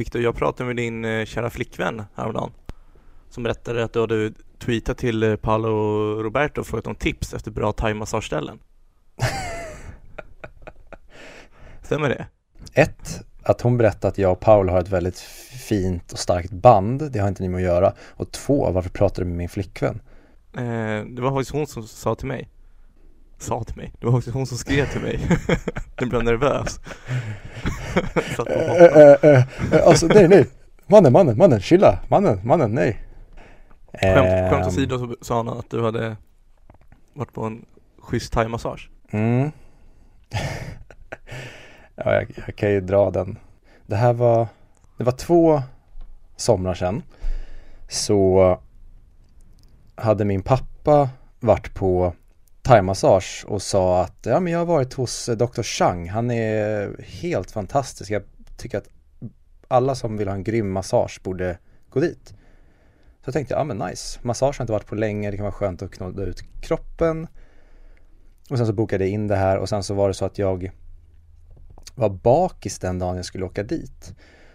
Viktor, jag pratade med din eh, kära flickvän häromdagen som berättade att du hade tweetat till eh, Paolo Roberto och frågat om tips efter bra thaimassageställen. Stämmer det? Ett, att hon berättade att jag och Paolo har ett väldigt fint och starkt band. Det har inte ni med att göra. Och två, varför pratar du med min flickvän? Eh, det var faktiskt hon som sa till mig Sa till mig? Det var faktiskt hon som skrev till mig. Den blev nervös. Satt på äh, äh, äh, Alltså nej nej. Mannen, mannen, mannen, chilla, mannen, mannen, nej. Skämt, skämt åsido så sa han att du hade varit på en schysst thaimassage. Mm. Ja, jag, jag kan ju dra den. Det här var Det var två somrar sedan. Så hade min pappa varit på thaimassage och sa att ja men jag har varit hos eh, Dr. Chang, han är helt fantastisk. Jag tycker att alla som vill ha en grym massage borde gå dit. Så jag tänkte, ja men nice, massage har inte varit på länge, det kan vara skönt att knåda ut kroppen. Och sen så bokade jag in det här och sen så var det så att jag var bakis den dagen jag skulle åka dit.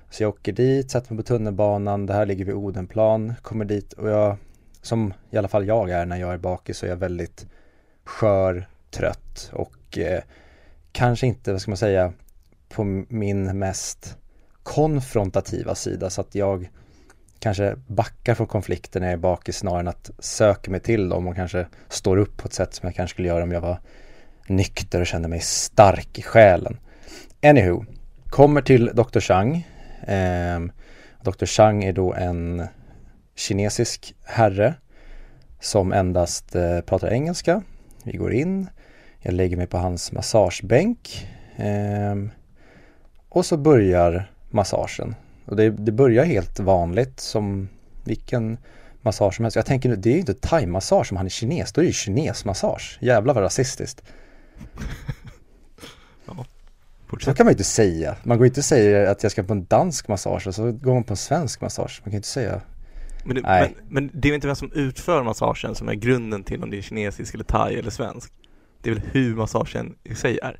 Så jag åker dit, sätter mig på tunnelbanan, det här ligger vid Odenplan, kommer dit och jag som i alla fall jag är när jag är bakis så är jag väldigt skör, trött och eh, kanske inte, vad ska man säga, på min mest konfrontativa sida så att jag kanske backar från konflikter när jag är bakis snarare än att söka mig till dem och kanske står upp på ett sätt som jag kanske skulle göra om jag var nykter och kände mig stark i själen. Anywho, kommer till Dr. Chang. Eh, Dr. Chang är då en kinesisk herre som endast eh, pratar engelska. Vi går in, jag lägger mig på hans massagebänk eh, och så börjar massagen. Och det, det, börjar helt vanligt som vilken massage som helst. Jag tänker nu, det är ju inte thai-massage om han är kines, då är det ju kinesmassage. Jävlar vad rasistiskt. ja, så kan man ju inte säga. Man går inte och säger att jag ska på en dansk massage och så går man på en svensk massage. Man kan ju inte säga men det, men, men det är väl inte vem som utför massagen som är grunden till om det är kinesisk eller thai eller svensk? Det är väl hur massagen i sig är?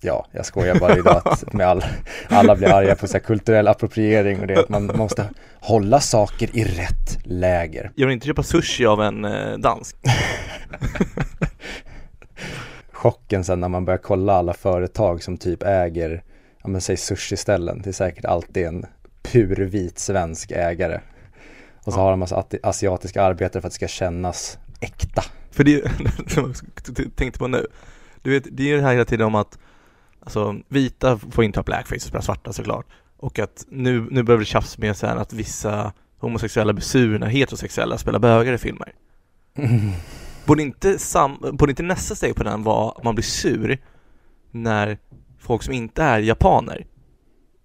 Ja, jag skojar bara idag att med all, alla blir arga på så kulturell appropriering och det att man måste hålla saker i rätt läger. Jag vill inte köpa sushi av en eh, dansk. Chocken sen när man börjar kolla alla företag som typ äger, ja men säg sushi-ställen, det är säkert alltid en purvit svensk ägare. Och så har de massa asiatiska arbetare för att det ska kännas äkta. För det som jag tänkte på nu, du vet, det är ju det här hela tiden om att alltså, vita får inte ha blackface och spela svarta såklart. Och att nu, nu börjar det tjafs med sen att vissa homosexuella blir sur när heterosexuella spelar bögar i filmer. Mm. Borde, inte sam, borde inte nästa steg på den vara att man blir sur när folk som inte är japaner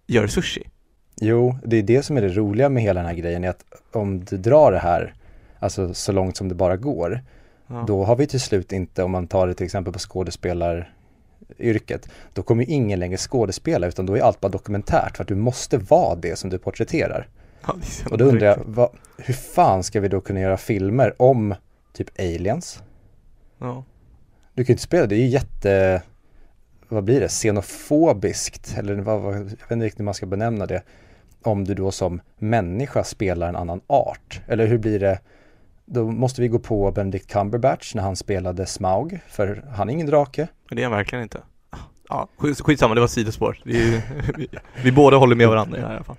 gör sushi? Jo, det är det som är det roliga med hela den här grejen är att om du drar det här, alltså så långt som det bara går, ja. då har vi till slut inte, om man tar det till exempel på skådespelaryrket, då kommer ingen längre skådespela utan då är allt bara dokumentärt för att du måste vara det som du porträtterar. Ja, och då undrar jag, vad, hur fan ska vi då kunna göra filmer om typ aliens? Ja. Du kan ju inte spela, det är ju jätte, vad blir det, xenofobiskt eller vad, vad, jag vet inte riktigt hur man ska benämna det om du då som människa spelar en annan art? Eller hur blir det? Då måste vi gå på Benedict Cumberbatch när han spelade Smaug, för han är ingen drake. Det är han verkligen inte. Ja, skitsamma, det var sidospår. Vi, vi, vi båda håller med varandra i det här fall.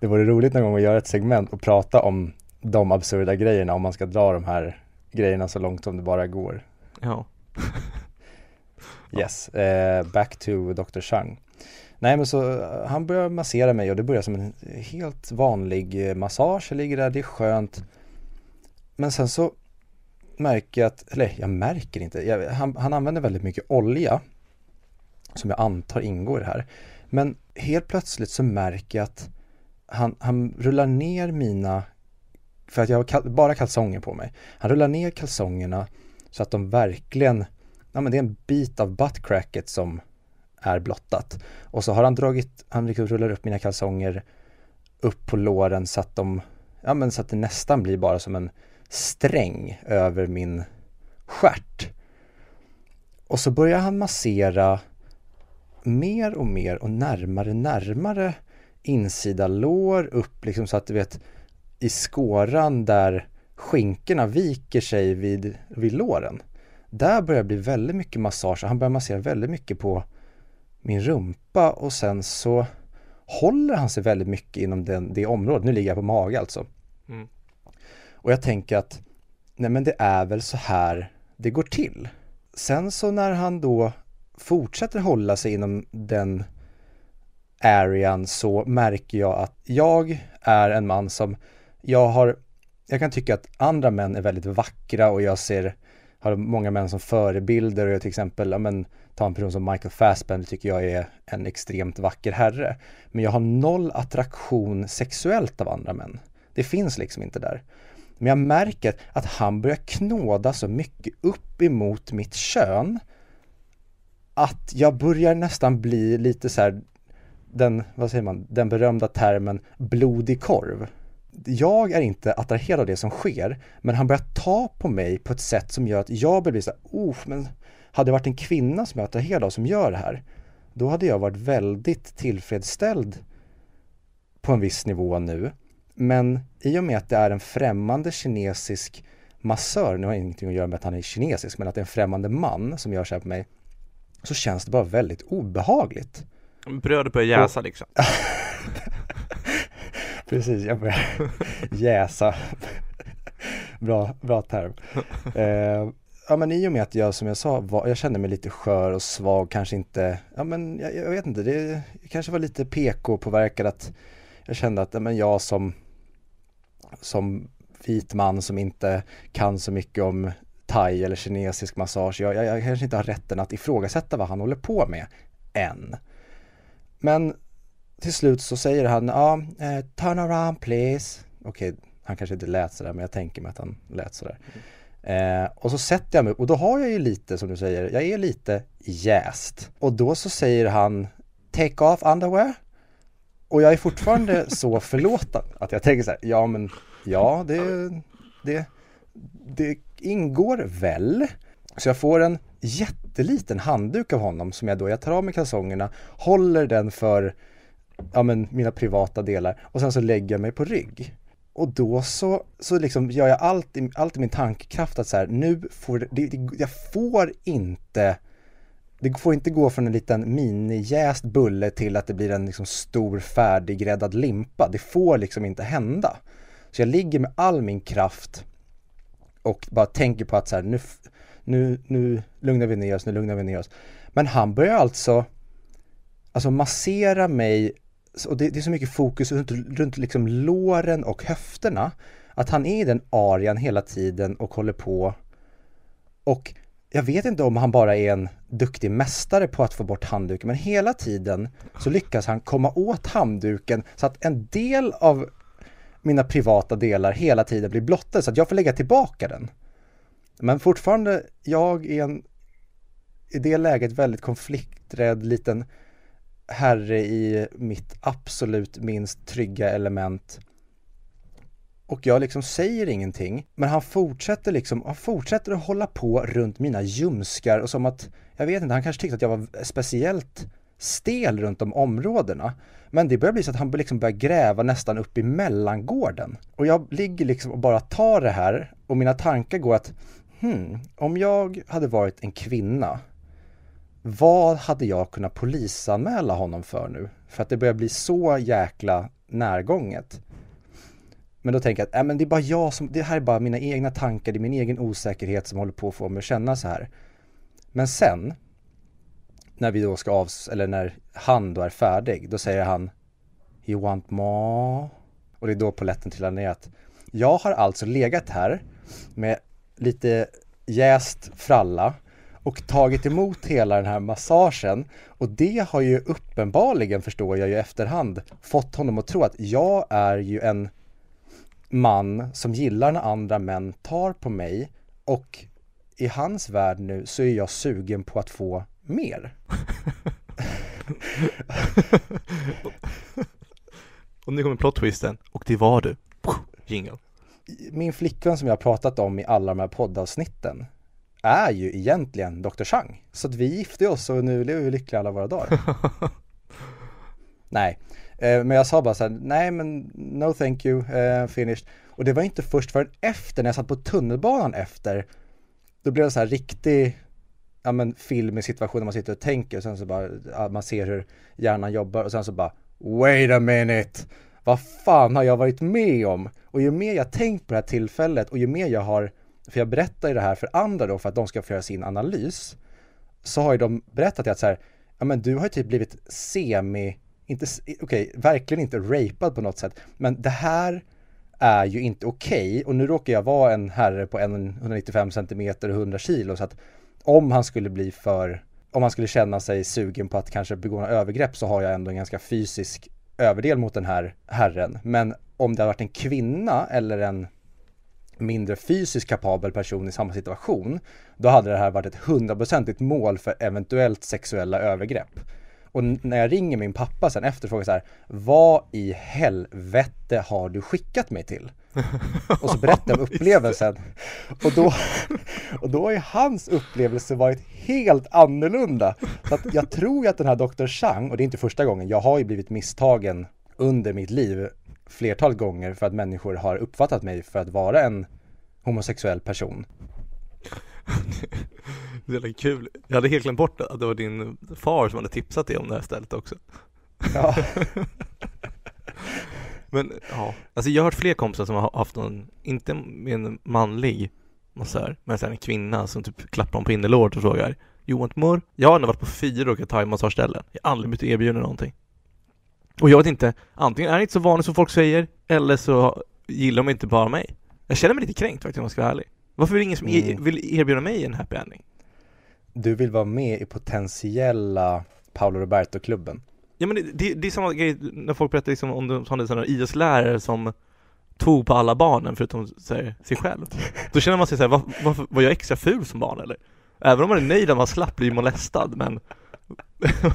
Det vore roligt någon gång att göra ett segment och prata om de absurda grejerna om man ska dra de här grejerna så långt som det bara går. Ja yes, uh, back to Dr. Chang. Nej men så eh, han börjar massera mig och det börjar som en helt vanlig eh, massage. Jag ligger där, det är skönt. Men sen så märker jag att, eller jag märker inte, jag, han, han använder väldigt mycket olja. Som jag antar ingår i det här. Men helt plötsligt så märker jag att han, han rullar ner mina, för att jag har kal bara kalsonger på mig. Han rullar ner kalsongerna så att de verkligen, ja men det är en bit av buttcracket som är blottat. Och så har han dragit, han liksom rullar upp mina kalsonger upp på låren så att de, ja men så att det nästan blir bara som en sträng över min skärt. Och så börjar han massera mer och mer och närmare, närmare insida lår upp liksom så att du vet i skåran där skinkorna viker sig vid, vid låren. Där börjar det bli väldigt mycket massage. Han börjar massera väldigt mycket på min rumpa och sen så håller han sig väldigt mycket inom den, det området. Nu ligger jag på mage alltså. Mm. Och jag tänker att nej men det är väl så här det går till. Sen så när han då fortsätter hålla sig inom den arean så märker jag att jag är en man som jag har, jag kan tycka att andra män är väldigt vackra och jag ser, har många män som förebilder och jag till exempel, ja men ta en person som Michael Fassbender tycker jag är en extremt vacker herre. Men jag har noll attraktion sexuellt av andra män. Det finns liksom inte där. Men jag märker att han börjar knåda så mycket upp emot mitt kön att jag börjar nästan bli lite så här, den, vad säger man, den berömda termen blodig korv. Jag är inte attraherad av det som sker, men han börjar ta på mig på ett sätt som gör att jag blir så här, men hade det varit en kvinna som jag är attraherad av som gör det här, då hade jag varit väldigt tillfredsställd på en viss nivå nu. Men i och med att det är en främmande kinesisk massör, nu har ingenting att göra med att han är kinesisk, men att det är en främmande man som gör så här på mig, så känns det bara väldigt obehagligt. Brödet börjar jäsa och, liksom. Precis, jag börjar jäsa. bra, bra term. Eh, ja men i och med att jag som jag sa, var, jag kände mig lite skör och svag, kanske inte, ja men jag, jag vet inte, det kanske var lite PK-påverkad att jag kände att, ja, men jag som, som vit man som inte kan så mycket om thai eller kinesisk massage, jag, jag, jag kanske inte har rätten att ifrågasätta vad han håller på med än. Men till slut så säger han, ja, uh, turn around please. Okej, okay, han kanske inte lät sådär men jag tänker mig att han lät sådär. Mm. Eh, och så sätter jag mig och då har jag ju lite som du säger, jag är lite jäst. Och då så säger han Take off underwear. Och jag är fortfarande så förlåten att jag tänker så här, ja men ja det, det, det ingår väl. Så jag får en jätteliten handduk av honom som jag då, jag tar av mig kalsongerna, håller den för ja, men mina privata delar och sen så lägger jag mig på rygg. Och då så, så liksom gör jag allt i, allt i min tankekraft att så här, nu får det, det, jag får inte det får inte gå från en liten minijäst bulle till att det blir en liksom stor färdiggräddad limpa. Det får liksom inte hända. Så jag ligger med all min kraft och bara tänker på att så här, nu, nu, nu lugnar vi ner oss, nu lugnar vi ner oss. Men han börjar alltså, alltså massera mig och det, det, är så mycket fokus runt, runt liksom låren och höfterna att han är i den arian hela tiden och håller på och jag vet inte om han bara är en duktig mästare på att få bort handduken men hela tiden så lyckas han komma åt handduken så att en del av mina privata delar hela tiden blir blottade så att jag får lägga tillbaka den. Men fortfarande, jag är en i det läget väldigt konflikträdd liten herre i mitt absolut minst trygga element. Och jag liksom säger ingenting, men han fortsätter liksom, han fortsätter att hålla på runt mina ljumskar och som att, jag vet inte, han kanske tyckte att jag var speciellt stel runt de områdena. Men det börjar bli så att han liksom börjar gräva nästan upp i mellangården. Och jag ligger liksom och bara tar det här och mina tankar går att, hmm, om jag hade varit en kvinna vad hade jag kunnat polisanmäla honom för nu? För att det börjar bli så jäkla närgånget. Men då tänker jag att äh, men det är bara jag som, det här är bara mina egna tankar, det är min egen osäkerhet som håller på att få mig att känna så här. Men sen, när vi då ska av, eller när han då är färdig, då säger han You want more? Och det är då poletten trillar ner att jag har alltså legat här med lite jäst fralla och tagit emot hela den här massagen och det har ju uppenbarligen, förstår jag ju efterhand, fått honom att tro att jag är ju en man som gillar när andra män tar på mig och i hans värld nu så är jag sugen på att få mer. och nu kommer plot-twisten och det var du. Jingle. Min flickvän som jag har pratat om i alla de här poddavsnitten är ju egentligen Dr. Chang. Så att vi gifte oss och nu lever vi lyckliga alla våra dagar. Nej, Eh, men jag sa bara så här, nej men no thank you, eh, finished. Och det var inte först förrän efter, när jag satt på tunnelbanan efter, då blev det så här riktig, ja men filmisk situation där man sitter och tänker och sen så bara, ja, man ser hur hjärnan jobbar och sen så bara, wait a minute, vad fan har jag varit med om? Och ju mer jag tänkt på det här tillfället och ju mer jag har, för jag berättar ju det här för andra då för att de ska få göra sin analys, så har ju de berättat att så här, ja men du har ju typ blivit semi, inte, okej, okay, verkligen inte rapad på något sätt, men det här är ju inte okej okay. och nu råkar jag vara en herre på 195 cm och 100 kilo så att om han skulle bli för, om han skulle känna sig sugen på att kanske begå några övergrepp så har jag ändå en ganska fysisk överdel mot den här herren. Men om det hade varit en kvinna eller en mindre fysiskt kapabel person i samma situation, då hade det här varit ett hundraprocentigt mål för eventuellt sexuella övergrepp. Och när jag ringer min pappa sen efter frågar så här, vad i helvete har du skickat mig till? Och så berättar jag om upplevelsen. Och då, och då har ju hans upplevelse varit helt annorlunda. Så att jag tror ju att den här Dr. Chang, och det är inte första gången, jag har ju blivit misstagen under mitt liv flertal gånger för att människor har uppfattat mig för att vara en homosexuell person. Det är kul. Jag hade helt glömt bort att det var din far som hade tipsat dig om det här stället också. Ja. Men ja, alltså jag har hört fler kompisar som har haft någon, inte med en manlig massör, men en kvinna som typ klappar dem på innerlåret och frågar Johan mor? Jag har ändå varit på fyra olika thaimassageställen. Jag har aldrig blivit erbjuden någonting. Och jag vet inte, antingen är det inte så vanligt som folk säger, eller så gillar de inte bara mig. Jag känner mig lite kränkt faktiskt om jag ska vara ärlig. Varför är det ingen som mm. vill erbjuda mig en happy ending? Du vill vara med i potentiella Paolo Roberto-klubben? Ja men det, det, det, är samma grej när folk berättar liksom om de hade idrottslärare som tog på alla barnen förutom här, sig själv. Då känner man sig såhär, var, var, var jag extra ful som barn eller? Även om man är nöjd att man slapp bli molestad men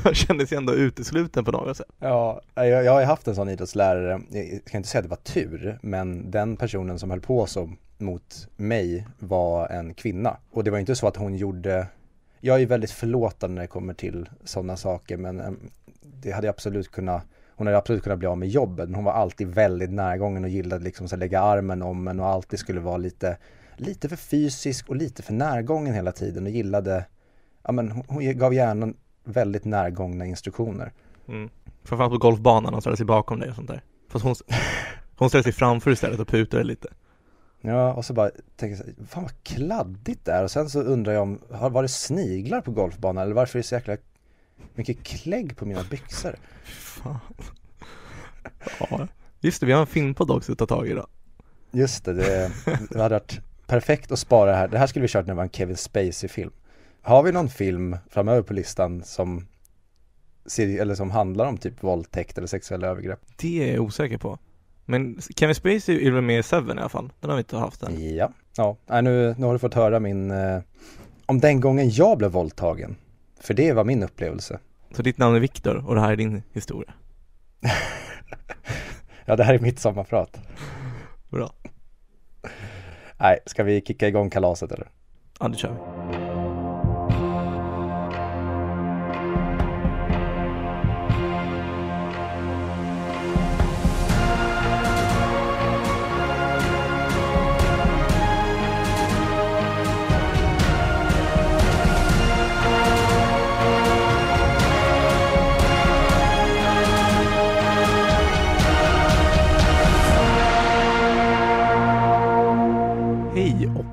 man kände sig ändå utesluten på något sätt. Ja, jag, jag har ju haft en sån idrottslärare, jag kan inte säga att det var tur, men den personen som höll på så mot mig var en kvinna. Och det var inte så att hon gjorde jag är väldigt förlåtande när det kommer till sådana saker men eh, det hade jag absolut kunnat hon hade absolut kunnat bli av med jobbet men hon var alltid väldigt närgången och gillade liksom att lägga armen om en och alltid skulle vara lite lite för fysisk och lite för närgången hela tiden och gillade ja men hon, hon gav gärna väldigt närgångna instruktioner. Mm. Framförallt på golfbanan och ställde sig bakom dig och sånt där. Fast hon, hon ställde sig framför istället och putade lite. Ja, och så bara tänker jag, fan vad kladdigt det är och sen så undrar jag om, har var det sniglar på golfbanan eller varför är det så jäkla mycket klägg på mina byxor? Fan. Ja, just det, vi har en filmpodd också att ta tag i då. Just det, det, det hade varit perfekt att spara det här. Det här skulle vi kört när det var en Kevin Spacey-film. Har vi någon film framöver på listan som, eller som handlar om typ våldtäkt eller sexuella övergrepp? Det är jag osäker på. Men Kevin Spacey är väl med i Seven i alla fall? Den har vi inte haft än. Ja, ja. Nej, nu, nu har du fått höra min, eh, om den gången jag blev våldtagen. För det var min upplevelse. Så ditt namn är Viktor och det här är din historia? ja, det här är mitt sommarprat. Bra. Nej, ska vi kicka igång kalaset eller? Ja, det kör vi.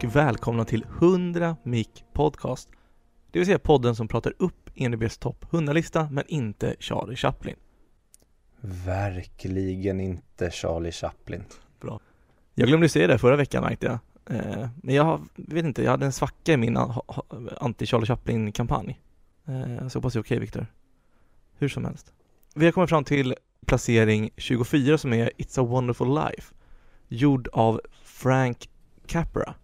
Välkomna till 100 Mic Podcast. Det vill säga podden som pratar upp ENBs topp 100-lista men inte Charlie Chaplin. Verkligen inte Charlie Chaplin. Bra. Jag glömde säga det förra veckan märkte jag. Eh, men jag vet inte, jag hade en svacka i min anti-Charlie Chaplin-kampanj. Eh, så hoppas det är okej Viktor. Hur som helst. Vi har kommit fram till placering 24 som är It's a wonderful life. Gjord av Frank Capra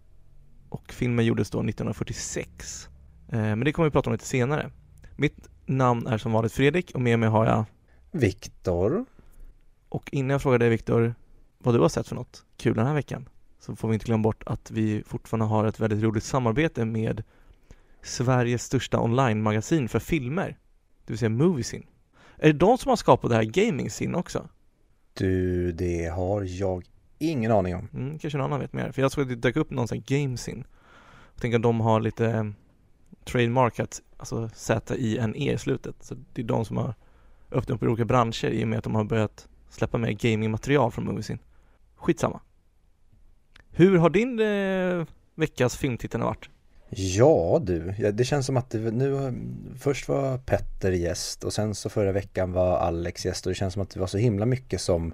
och filmen gjordes då 1946. Eh, men det kommer vi prata om lite senare. Mitt namn är som vanligt Fredrik och med mig har jag Viktor. Och innan jag frågar dig Viktor vad du har sett för något kul den här veckan så får vi inte glömma bort att vi fortfarande har ett väldigt roligt samarbete med Sveriges största online-magasin för filmer, det vill säga Moviesin. Är det de som har skapat det här gaming scene också? Du, det har jag ingen aning om. Mm, kanske någon annan vet mer. För jag såg att det dök upp någon sån här game scene. Jag tänker att de har lite eh, trademarkat, alltså Z-I-N-E i slutet. Så det är de som har öppnat upp i olika branscher i och med att de har börjat släppa mer gamingmaterial från Moviesin. Skitsamma. Hur har din eh, veckas filmtittande varit? Ja du, det känns som att det nu först var Petter gäst och sen så förra veckan var Alex gäst och det känns som att det var så himla mycket som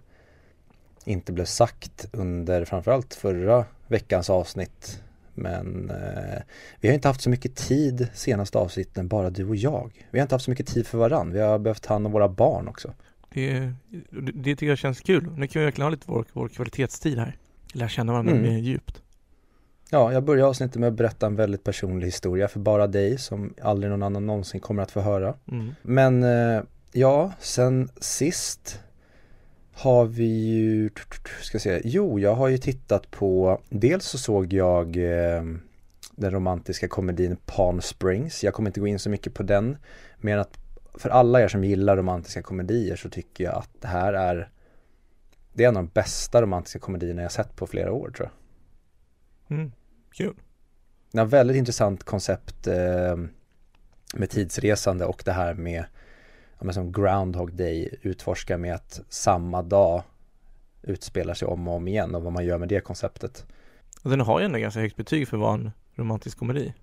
inte blev sagt under framförallt förra veckans avsnitt. Men eh, vi har inte haft så mycket tid senaste avsnitten, bara du och jag. Vi har inte haft så mycket tid för varann. Vi har behövt ta hand om våra barn också. Det, det tycker jag känns kul. Nu kan vi verkligen ha lite vår, vår kvalitetstid här. Lära känna varandra mm. mer djupt. Ja, jag börjar avsnittet med att berätta en väldigt personlig historia för bara dig som aldrig någon annan någonsin kommer att få höra. Mm. Men eh, ja, sen sist har vi ju, ska se, jo jag har ju tittat på, dels så såg jag eh, den romantiska komedin Palm Springs. Jag kommer inte gå in så mycket på den, men att för alla er som gillar romantiska komedier så tycker jag att det här är det är en av de bästa romantiska komedierna jag sett på flera år tror jag. Mm, kul. Det är ett väldigt intressant koncept eh, med tidsresande och det här med ja, som Groundhog Day utforskar med att samma dag utspelar sig om och om igen och vad man gör med det konceptet. Och den har ju ändå ganska högt betyg för att vara en romantisk komedi.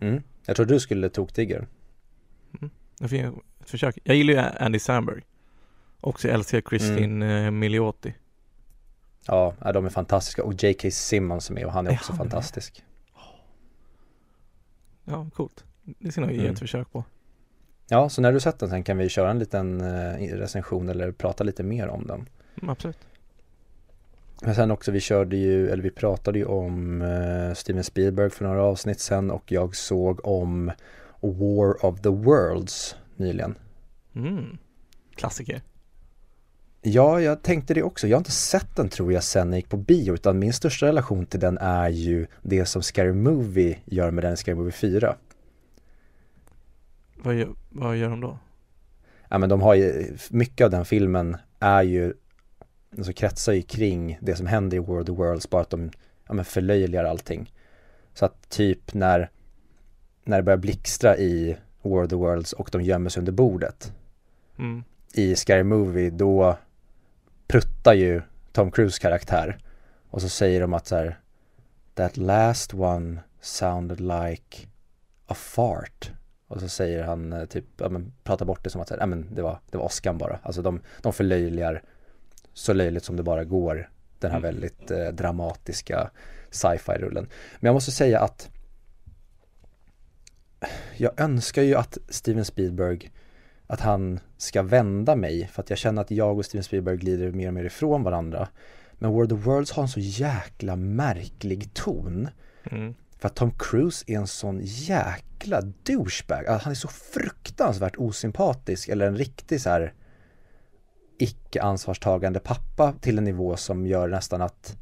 Mm. Jag tror du skulle tokdigga mm. Jag fick ett försök. Jag gillar ju Andy Samberg. Också älskar Kristin mm. Milioti. Ja, de är fantastiska och J.K. Simmons är med och han är också ja, fantastisk. Ja, coolt. Det ska nog ge mm. ett försök på. Ja, så när du sett den sen kan vi köra en liten eh, recension eller prata lite mer om den. Mm, absolut. Men sen också, vi körde ju, eller vi pratade ju om uh, Steven Spielberg för några avsnitt sen och jag såg om War of the Worlds nyligen. Mm. Klassiker. Ja, jag tänkte det också. Jag har inte sett den tror jag sen jag gick på bio utan min största relation till den är ju det som Scary Movie gör med den Scary Movie 4. Vad gör, vad gör de då? Ja men de har ju, mycket av den filmen är ju, alltså kretsar ju kring det som händer i World of Worlds, bara att de ja, men förlöjligar allting. Så att typ när, när det börjar blixtra i World of Worlds och de gömmer sig under bordet mm. i Scary Movie, då pruttar ju Tom Cruise karaktär och så säger de att så här, That last one sounded like a fart och så säger han eh, typ, ja men pratar bort det som att, ja men det var, det var åskan bara. Alltså de, de förlöjligar så löjligt som det bara går den här mm. väldigt eh, dramatiska sci-fi-rullen. Men jag måste säga att jag önskar ju att Steven Spielberg att han ska vända mig för att jag känner att jag och Steven Spielberg glider mer och mer ifrån varandra. Men World of Worlds har en så jäkla märklig ton. Mm. För att Tom Cruise är en sån jäkla douchebag. Alltså, han är så fruktansvärt osympatisk eller en riktig så här icke ansvarstagande pappa till en nivå som gör nästan att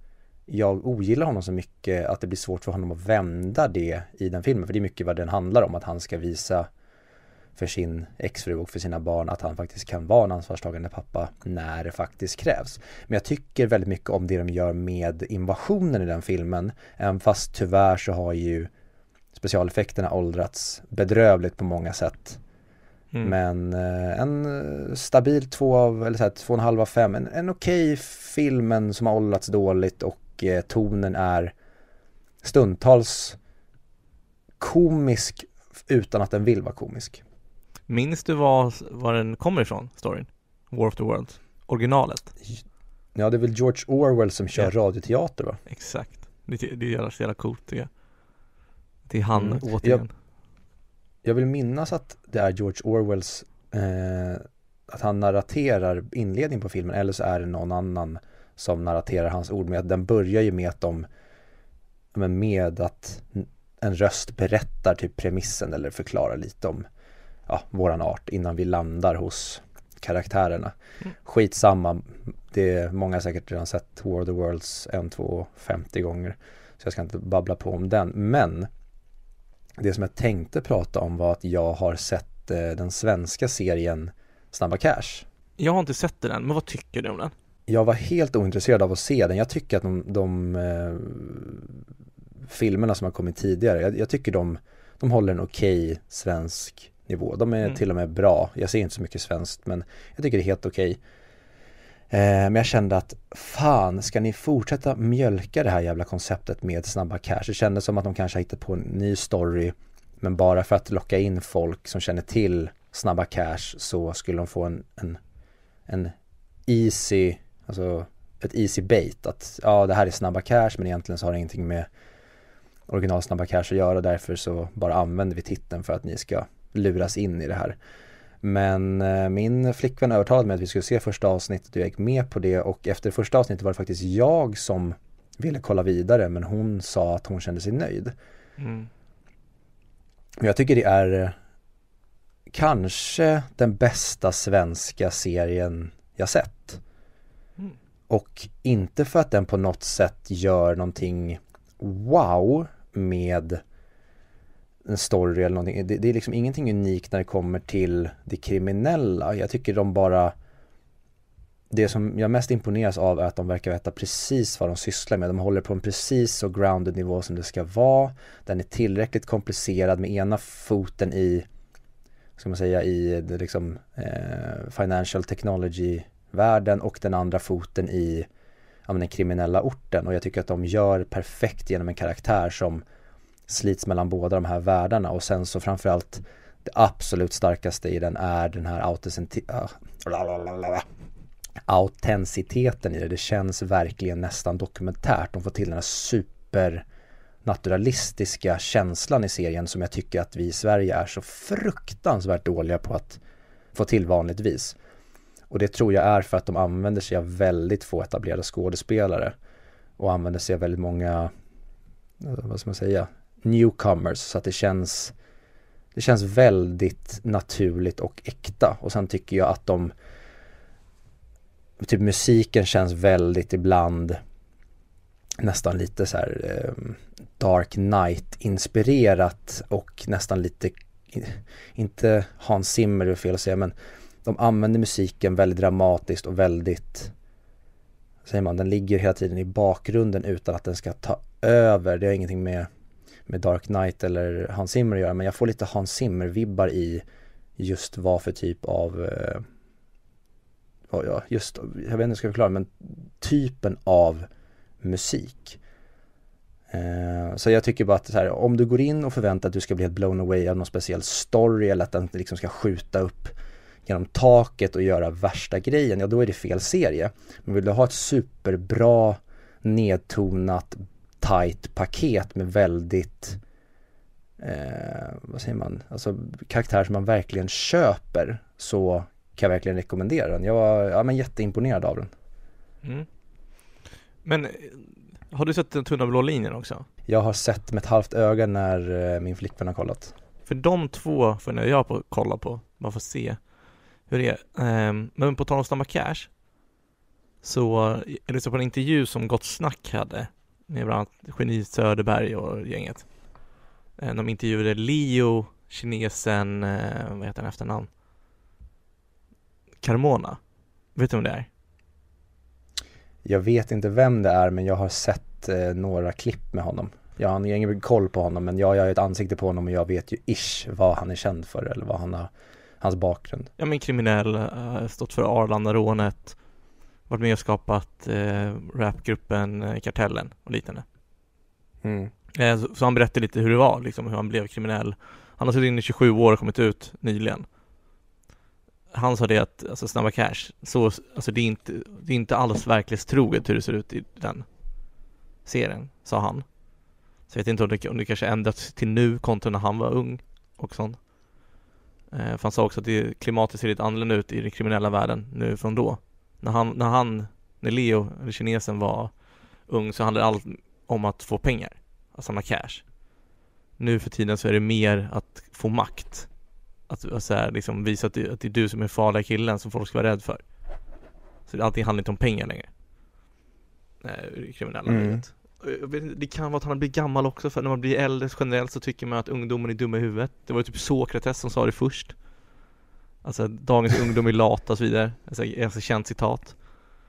jag ogillar honom så mycket att det blir svårt för honom att vända det i den filmen. För det är mycket vad den handlar om, att han ska visa för sin exfru och för sina barn att han faktiskt kan vara en ansvarstagande pappa när det faktiskt krävs. Men jag tycker väldigt mycket om det de gör med invasionen i den filmen. Även fast tyvärr så har ju specialeffekterna åldrats bedrövligt på många sätt. Mm. Men eh, en stabil två av, eller så här, två och en halv av fem. En, en okej okay film som har åldrats dåligt och eh, tonen är stundtals komisk utan att den vill vara komisk. Minns du var, var den kommer ifrån, storyn? War of the Worlds, originalet? Ja, det är väl George Orwell som kör ja. radioteater va? Exakt, det, det är så jävla coolt tycker jag Det är han mm. återigen jag, jag vill minnas att det är George Orwells eh, att han narraterar inledningen på filmen eller så är det någon annan som narraterar hans ord att den börjar ju med att de med att en röst berättar typ premissen eller förklarar lite om ja, våran art innan vi landar hos karaktärerna. Mm. Skitsamma, det är många säkert redan sett War of the Worlds en, två, 50 gånger. Så jag ska inte babbla på om den. Men det som jag tänkte prata om var att jag har sett eh, den svenska serien Snabba Cash. Jag har inte sett den än, men vad tycker du om den? Jag var helt ointresserad av att se den. Jag tycker att de, de eh, filmerna som har kommit tidigare, jag, jag tycker de, de håller en okej okay svensk nivå. De är mm. till och med bra. Jag ser inte så mycket svenskt men jag tycker det är helt okej. Okay. Eh, men jag kände att fan, ska ni fortsätta mjölka det här jävla konceptet med snabba cash? Det kändes som att de kanske hittat på en ny story men bara för att locka in folk som känner till snabba cash så skulle de få en, en, en easy, alltså ett easy bait att ja det här är snabba cash men egentligen så har det ingenting med original snabba cash att göra därför så bara använder vi titeln för att ni ska luras in i det här. Men eh, min flickvän övertalade mig att vi skulle se första avsnittet och jag gick med på det och efter första avsnittet var det faktiskt jag som ville kolla vidare men hon sa att hon kände sig nöjd. Mm. Jag tycker det är eh, kanske den bästa svenska serien jag sett. Mm. Och inte för att den på något sätt gör någonting wow med en story eller någonting. Det, det, är liksom ingenting unikt när det kommer till det kriminella. Jag tycker de bara det som jag mest imponeras av är att de verkar veta precis vad de sysslar med. De håller på en precis så grounded nivå som det ska vara. Den är tillräckligt komplicerad med ena foten i, ska man säga, i det liksom eh, financial technology-världen och den andra foten i ja, den kriminella orten. Och jag tycker att de gör perfekt genom en karaktär som slits mellan båda de här världarna och sen så framförallt det absolut starkaste i den är den här äh, autenticiteten i det. Det känns verkligen nästan dokumentärt. De får till den här supernaturalistiska känslan i serien som jag tycker att vi i Sverige är så fruktansvärt dåliga på att få till vanligtvis. Och det tror jag är för att de använder sig av väldigt få etablerade skådespelare och använder sig av väldigt många, vad ska man säga, newcomers så att det känns det känns väldigt naturligt och äkta och sen tycker jag att de typ musiken känns väldigt ibland nästan lite så här eh, Dark Knight inspirerat och nästan lite inte Hans Zimmer är fel att säga men de använder musiken väldigt dramatiskt och väldigt säger man, den ligger hela tiden i bakgrunden utan att den ska ta över. Det har ingenting med med Dark Knight eller Hans Zimmer att göra men jag får lite Hans Zimmer-vibbar i just vad för typ av eh, ja, just, jag vet inte hur jag ska förklara men typen av musik. Eh, så jag tycker bara att så här, om du går in och förväntar att du ska bli helt blown away av någon speciell story eller att den liksom ska skjuta upp genom taket och göra värsta grejen, ja då är det fel serie. Men vill du ha ett superbra nedtonat tight paket med väldigt eh, vad säger man, alltså karaktärer som man verkligen köper så kan jag verkligen rekommendera den. Jag var ja, men jätteimponerad av den. Mm. Men eh, har du sett den tunna blå linjen också? Jag har sett med ett halvt öga när eh, min flickvän har kollat. För de två får jag på kolla på, bara för att se hur det är. Um, men på tal om Snabba Cash så jag lyssnade på en intervju som Gott Snack hade med bland annat Geni Söderberg och gänget. Eh, de intervjuade Leo, kinesen, eh, vad heter han efternamn? Carmona. Vet du vem det är? Jag vet inte vem det är men jag har sett eh, några klipp med honom. Jag har ingen koll på honom men jag, har ett ansikte på honom och jag vet ju ish vad han är känd för eller vad han har, hans bakgrund. Ja men kriminell, stått för Arlandarånet, varit med och skapat eh, rapgruppen eh, Kartellen och liknande. Mm. Eh, så, så, han berättade lite hur det var, liksom hur han blev kriminell. Han har suttit inne i 27 år och kommit ut nyligen. Han sa det att, alltså Snabba Cash, så, alltså det är inte, det är inte alls verklighetstroget hur det ser ut i den serien, sa han. Så jag vet inte om det, om det kanske ändrats till nu kontra när han var ung och sånt. Eh, för han sa också att det, klimatet ser lite annorlunda ut i den kriminella världen nu från då när han, när han, när Leo, eller kinesen var ung så handlade allt om att få pengar, att samla cash. Nu för tiden så är det mer att få makt. Att, att så här, liksom visa att det, att det är du som är farliga killen som folk ska vara rädd för. Så allting handlar inte om pengar längre. Nej, kriminella mm. Det kan vara att han blir gammal också för när man blir äldre generellt så tycker man att ungdomen är dumma i huvudet. Det var typ Sokrates som sa det först. Alltså dagens ungdom är lata och så vidare, alltså, ett känt citat.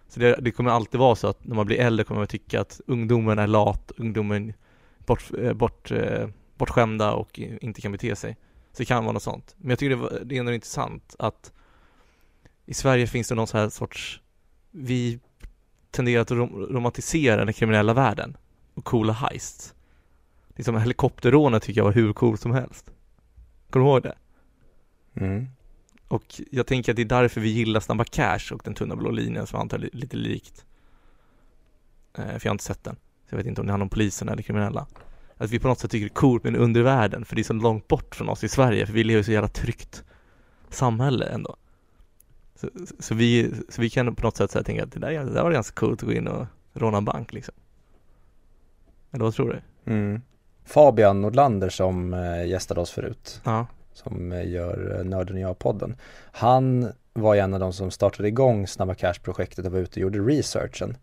Så det, det kommer alltid vara så att när man blir äldre kommer man tycka att ungdomen är lat, ungdomen bort, eh, bort, eh, bortskämda och inte kan bete sig. Så det kan vara något sånt. Men jag tycker det, var, det är ändå intressant att i Sverige finns det någon så här sorts vi tenderar att rom romantisera den kriminella världen och coola heists. Liksom helikopterrånet tycker jag var hur coolt som helst. Kommer du ihåg det? Mm. Och jag tänker att det är därför vi gillar Snabba Cash och den tunna blå linjen som jag antar är lite likt. Eh, För jag har inte sett den Så jag vet inte om det handlar om polisen eller kriminella. Att vi på något sätt tycker det är coolt med en undervärlden för det är så långt bort från oss i Sverige för vi lever i så jävla tryggt samhälle ändå. Så, så, vi, så vi kan på något sätt säga, tänka att det där, det där var ganska coolt att gå in och råna en bank liksom. Eller vad tror du? Mm. Fabian Nordlander som eh, gästade oss förut. Ja som eh, gör eh, Nörden och jag-podden. Han var en av de som startade igång Snabba Cash-projektet och var ute och gjorde researchen.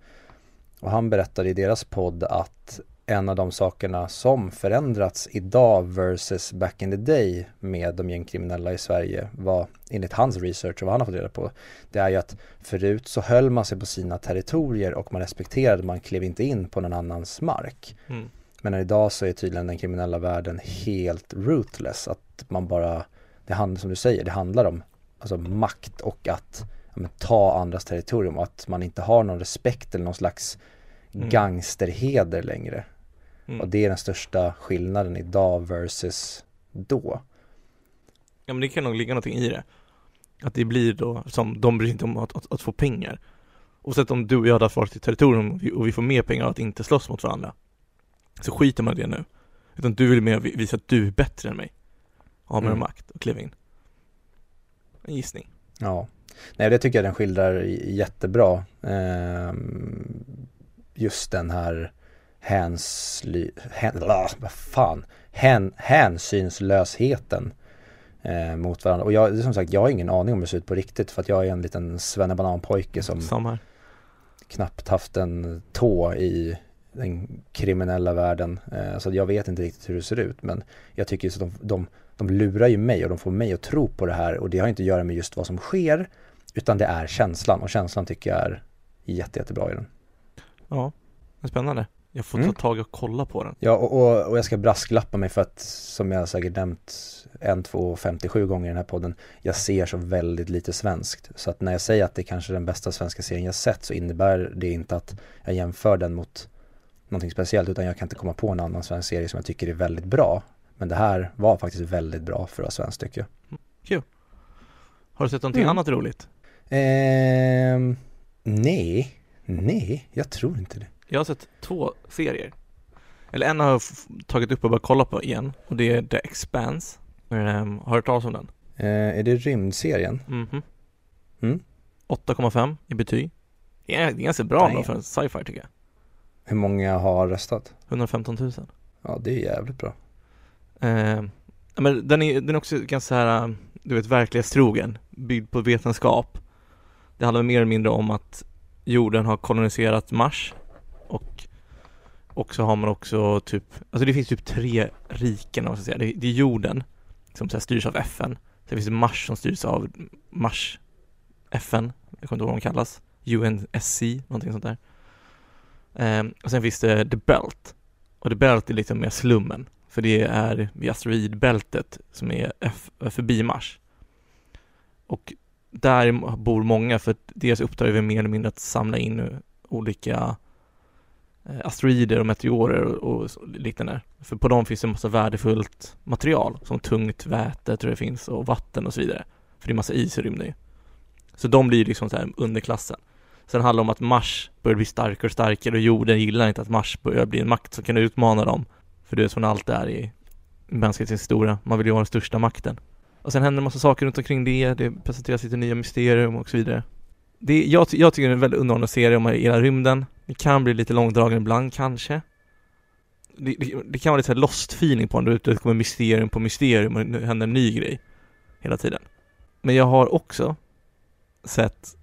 Och han berättade i deras podd att en av de sakerna som förändrats idag versus back in the day med de gängkriminella i Sverige var enligt hans research och vad han har fått reda på det är ju att förut så höll man sig på sina territorier och man respekterade, man klev inte in på någon annans mark. Mm. Men idag så är tydligen den kriminella världen helt rootless. Att man bara, det handlar som du säger, det handlar om alltså makt och att ja, ta andras territorium och att man inte har någon respekt eller någon slags mm. gangsterheder längre. Mm. Och det är den största skillnaden idag versus då. Ja men det kan nog ligga någonting i det. Att det blir då som, de bryr sig inte om att, att, att, få pengar. Oavsett om du och jag hade varit i territorium och vi, och vi får mer pengar av att inte slåss mot varandra så skiter man i det nu. Utan du vill mer visa att du är bättre än mig. Har mer mm. makt och kliva in. En gissning. Ja. Nej, det tycker jag den skildrar jättebra. Ehm, just den här hänsly, hän, vad fan, hän, hänsynslösheten eh, mot varandra. Och jag, som sagt, jag har ingen aning om hur det ser ut på riktigt för att jag är en liten svennebananpojke som Samma. knappt haft en tå i den kriminella världen. Eh, så jag vet inte riktigt hur det ser ut men jag tycker att de, de, de lurar ju mig och de får mig att tro på det här och det har inte att göra med just vad som sker utan det är känslan och känslan tycker jag är jätte, jättebra i den. Ja, det är spännande. Jag får ta mm. tag och kolla på den. Ja, och, och, och, jag ska brasklappa mig för att, som jag säkert nämnt en, två, 57 gånger i den här podden, jag ser så väldigt lite svenskt. Så att när jag säger att det är kanske är den bästa svenska serien jag sett så innebär det inte att jag jämför den mot någonting speciellt utan jag kan inte komma på en annan svensk serie som jag tycker är väldigt bra. Men det här var faktiskt väldigt bra för att vara svenskt tycker jag. Kul. Har du sett någonting mm. annat roligt? Eh, nej, nej, jag tror inte det. Jag har sett två serier. Eller en har jag tagit upp och börjat kolla på igen och det är The Expanse. Um, har du hört talas om den? Eh, är det rymdserien? Mhm. Mm 8,5 i betyg. Det är, det är ganska bra då för en sci-fi tycker jag. Hur många har röstat? 115 000 Ja det är jävligt bra eh, men den är, den är också ganska så här, eh, du vet verklighetstrogen, byggd på vetenskap Det handlar mer eller mindre om att jorden har koloniserat Mars och och så har man också typ, alltså det finns typ tre riken man ska säga. Det, det är jorden som så här, styrs av FN. Sen finns det Mars som styrs av Mars FN, jag kommer inte ihåg vad de kallas. UNSC, någonting sånt där. Eh, och sen finns det The Belt. Och The Belt är liksom mer slummen. För det är vid asteroidbältet som är eh, förbi Mars. Och där bor många för deras uppdrag är mer eller mindre att samla in eh, olika eh, asteroider och meteorer och, och liknande. För på dem finns det en massa värdefullt material som tungt väte tror jag det finns och vatten och så vidare. För det är massa is i rymden ju. Så de blir liksom så här underklassen. Sen handlar det om att Mars börjar bli starkare och starkare och jorden gillar inte att Mars börjar bli en makt som kan utmana dem. För du är hon allt är i mänsklighetens historia. Man vill ju ha den största makten. Och sen händer en massa saker runt omkring det. Det presenteras lite nya mysterium och så vidare. Det, jag, jag tycker det är en väldigt underhållande serie om man hela rymden. Det kan bli lite långdragen ibland kanske. Det, det, det kan vara lite lost feeling på den, det kommer mysterium på mysterium och det händer en ny grej hela tiden. Men jag har också sett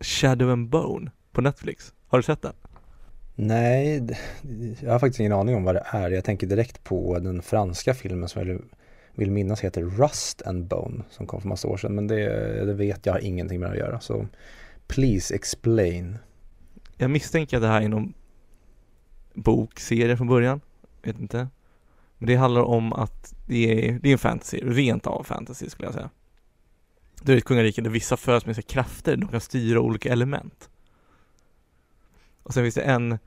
Shadow and Bone på Netflix. Har du sett den? Nej, jag har faktiskt ingen aning om vad det är. Jag tänker direkt på den franska filmen som jag vill minnas heter Rust and Bone som kom för massa år sedan men det, det vet jag har ingenting med det att göra så please explain. Jag misstänker att det här är någon bokserie från början, vet inte. Men det handlar om att det är, det är en fantasy, rent av fantasy skulle jag säga. Det är ett kungarike där vissa föds med sig krafter, de kan styra olika element. Och sen finns det en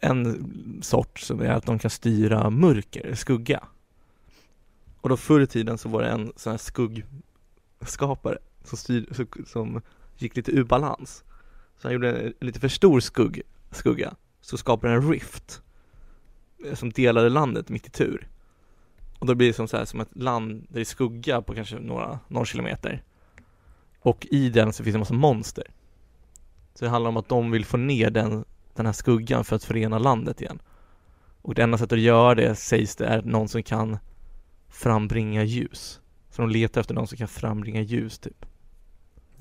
en sort som är att de kan styra mörker, skugga. Och då förr i tiden så var det en sån här skuggskapare som, styr, som gick lite ur balans. Så han gjorde en lite för stor skugg, skugga, så skapade en rift eh, som delade landet mitt i tur. Och då blir det som, så här, som ett land där det är skugga på kanske några, några kilometer. Och i den så finns det en massa monster. Så det handlar om att de vill få ner den, den här skuggan för att förena landet igen. Och det enda sättet att göra det sägs det är någon som kan frambringa ljus. Så de letar efter någon som kan frambringa ljus typ.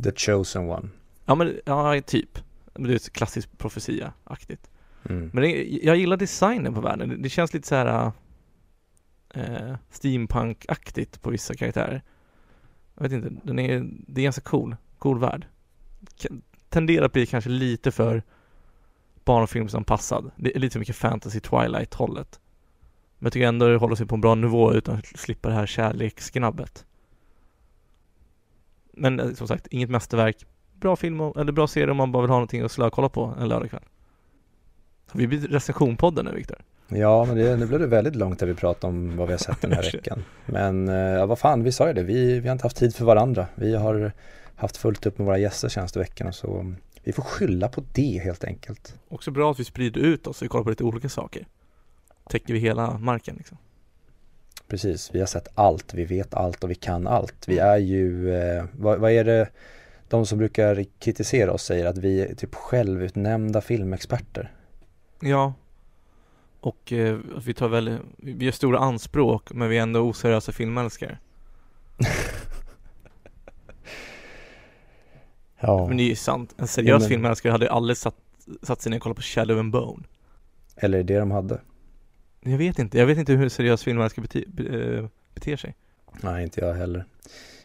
The chosen one. Ja men, ja typ. Det är klassiskt profetia-aktigt. Mm. Men det, jag gillar designen på världen. Det, det känns lite så här eh, steampunk-aktigt på vissa karaktärer. Jag vet inte, den är, det är ganska cool. Cool värld. Tenderar att bli kanske lite för barnfilmsanpassad. Det är lite för mycket fantasy twilight-hållet. Men jag tycker ändå det håller sig på en bra nivå utan att slippa det här kärleksgnabbet. Men eh, som sagt, inget mästerverk. Bra film, eller bra serie om man bara vill ha någonting att slökolla på en lördagkväll. Har vi blivit recensionpodden nu Viktor? Ja, men det, nu blev det väldigt långt där vi pratade om vad vi har sett den här veckan. Men eh, ja, vad fan, vi sa ju det, vi, vi har inte haft tid för varandra. Vi har haft fullt upp med våra gäster senaste veckorna så vi får skylla på det helt enkelt. Också bra att vi sprider ut oss och kollar på lite olika saker. Täcker vi hela marken liksom. Precis, vi har sett allt, vi vet allt och vi kan allt. Vi är ju, eh, vad, vad är det de som brukar kritisera oss säger att vi är typ självutnämnda filmexperter. Ja. Och eh, vi tar väl, vi gör stora anspråk men vi är ändå oseriösa filmälskare. ja. Men det är ju sant. En seriös Ja, men- filmälskare hade aldrig satt, satt sig ner och kollat på Shadow and Bone. Eller är det de hade? Jag vet inte, jag vet inte hur seriös filmälskare bete, be, eh, beter sig. Nej, inte jag heller.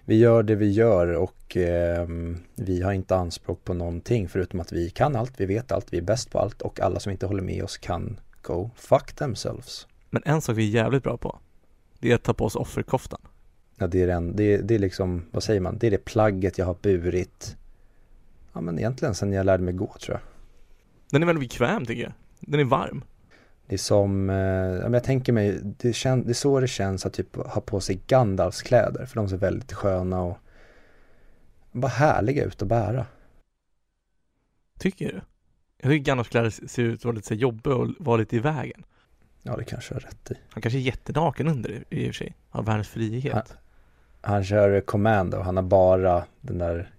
Vi gör det vi gör och ehm, vi har inte anspråk på någonting förutom att vi kan allt, vi vet allt, vi är bäst på allt och alla som inte håller med oss kan go fuck themselves. Men en sak vi är jävligt bra på, det är att ta på oss offerkoftan. Ja, det är, den, det, det är liksom, vad säger man, det är det plagget jag har burit, ja men egentligen sen jag lärde mig gå tror jag. Den är väldigt bekväm tycker jag. Den är varm. Det är som, eh, ja, men jag tänker mig, det, kän, det är så det känns att typ ha på sig Gandalfs kläder, för de ser väldigt sköna och bara härliga ut att bära. Tycker du? Jag tycker Gandalfs kläder ser ut att vara lite jobbiga och vara lite i vägen. Ja, det kanske jag har rätt i. Han kanske är jättenaken under i, i och för sig. Har världens frihet. Han kör Commando, han har bara den där,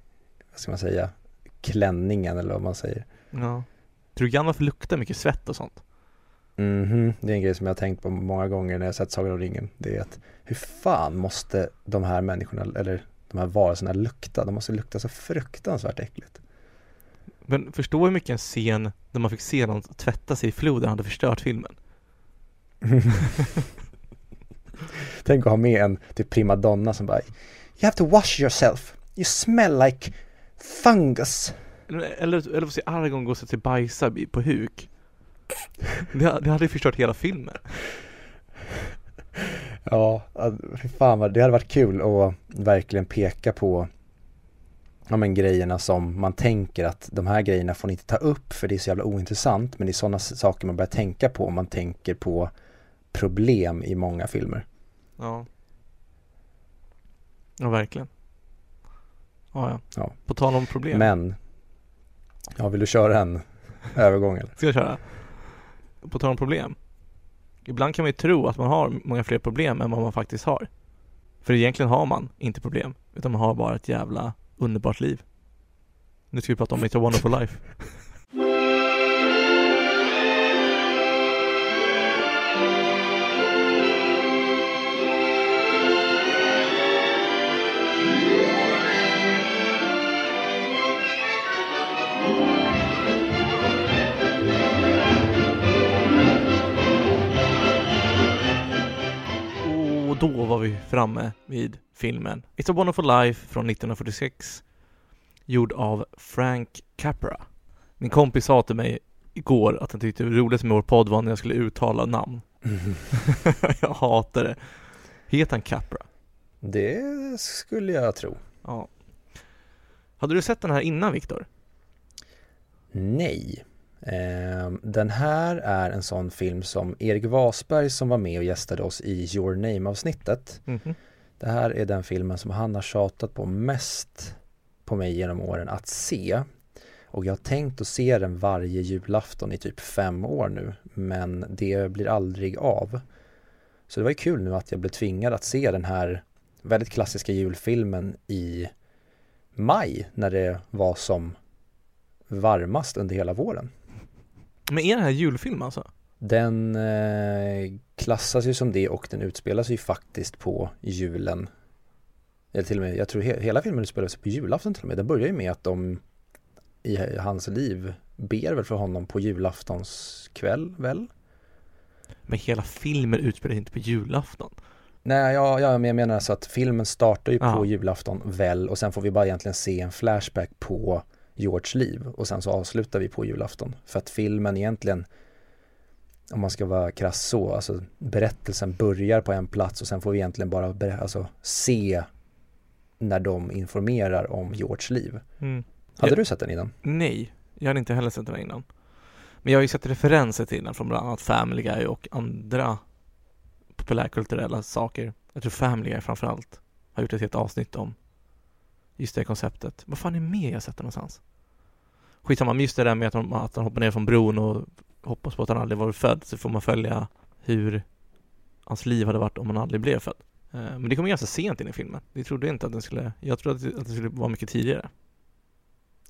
vad ska man säga, klänningen eller vad man säger. Ja. Tror du Gandalf luktar mycket svett och sånt? Mhm, det är en grej som jag har tänkt på många gånger när jag sett Sagan om ringen. Det är att hur fan måste de här människorna, eller de här varelserna lukta? De måste lukta så fruktansvärt äckligt. Men förstå hur mycket en scen där man fick se någon tvätta sig i floden hade förstört filmen. Tänk att ha med en typ primadonna som bara You have to wash yourself. You smell like fungus. Eller, eller, få se Aragorn gå och sätta sig bajsa på huk. Det, det hade förstört hela filmen. Ja, fy fan vad, det hade varit kul att verkligen peka på ja, men grejerna som man tänker att de här grejerna får ni inte ta upp för det är så jävla ointressant men det är sådana saker man börjar tänka på om man tänker på problem i många filmer. Ja. Ja, verkligen. Ja, ja. Ja. På tal om problem. Men, ja vill du köra en övergång eller? Ska jag köra? På tal om problem. Ibland kan man ju tro att man har många fler problem än vad man faktiskt har. För egentligen har man inte problem, utan man har bara ett jävla underbart liv. Nu ska vi prata om It's a wonderful life. Då var vi framme vid filmen It's a wonderful life från 1946 gjord av Frank Capra. Min kompis sa till mig igår att han tyckte det roligt med vår podd var när jag skulle uttala namn. jag hatar det. Heter han Capra? Det skulle jag tro. Ja. Hade du sett den här innan Viktor? Nej. Eh, den här är en sån film som Erik Wasberg som var med och gästade oss i Your Name-avsnittet. Mm -hmm. Det här är den filmen som han har tjatat på mest på mig genom åren att se. Och jag har tänkt att se den varje julafton i typ fem år nu, men det blir aldrig av. Så det var ju kul nu att jag blev tvingad att se den här väldigt klassiska julfilmen i maj när det var som varmast under hela våren. Men är det här julfilm alltså? Den eh, klassas ju som det och den utspelar sig ju faktiskt på julen. Eller till och med, jag tror he hela filmen utspelar sig på julafton till och med. Den börjar ju med att de i hans liv ber väl för honom på julaftons kväll väl? Men hela filmen utspelar sig inte på julafton. Nej, ja, ja, men jag menar så att filmen startar ju ja. på julafton väl och sen får vi bara egentligen se en flashback på Georges liv och sen så avslutar vi på julafton. För att filmen egentligen, om man ska vara krass så, alltså berättelsen börjar på en plats och sen får vi egentligen bara alltså, se när de informerar om Georges liv. Mm. Hade jag, du sett den innan? Nej, jag hade inte heller sett den innan. Men jag har ju sett referenser till den från bland annat Family Guy och andra populärkulturella saker. Jag tror Family Guy framförallt har gjort ett helt avsnitt om just det konceptet. Vad fan är mer jag sett det någonstans? Skitsamma, men just det där med att han, att han hoppar ner från bron och hoppas på att han aldrig varit född så får man följa hur hans liv hade varit om han aldrig blev född. Eh, men det kommer ganska sent in i filmen. Vi trodde inte att den skulle, jag trodde att det skulle vara mycket tidigare.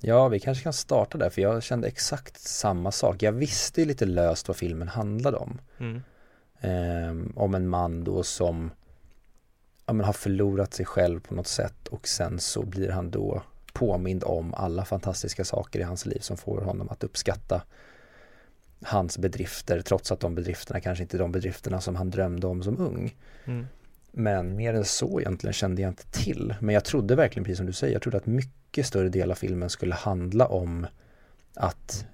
Ja, vi kanske kan starta där för jag kände exakt samma sak. Jag visste ju lite löst vad filmen handlade om. Mm. Um, om en man då som ja, men har förlorat sig själv på något sätt och sen så blir han då påmind om alla fantastiska saker i hans liv som får honom att uppskatta hans bedrifter trots att de bedrifterna kanske inte är de bedrifterna som han drömde om som ung. Mm. Men mer än så egentligen kände jag inte till. Men jag trodde verkligen, precis som du säger, jag trodde att mycket större del av filmen skulle handla om att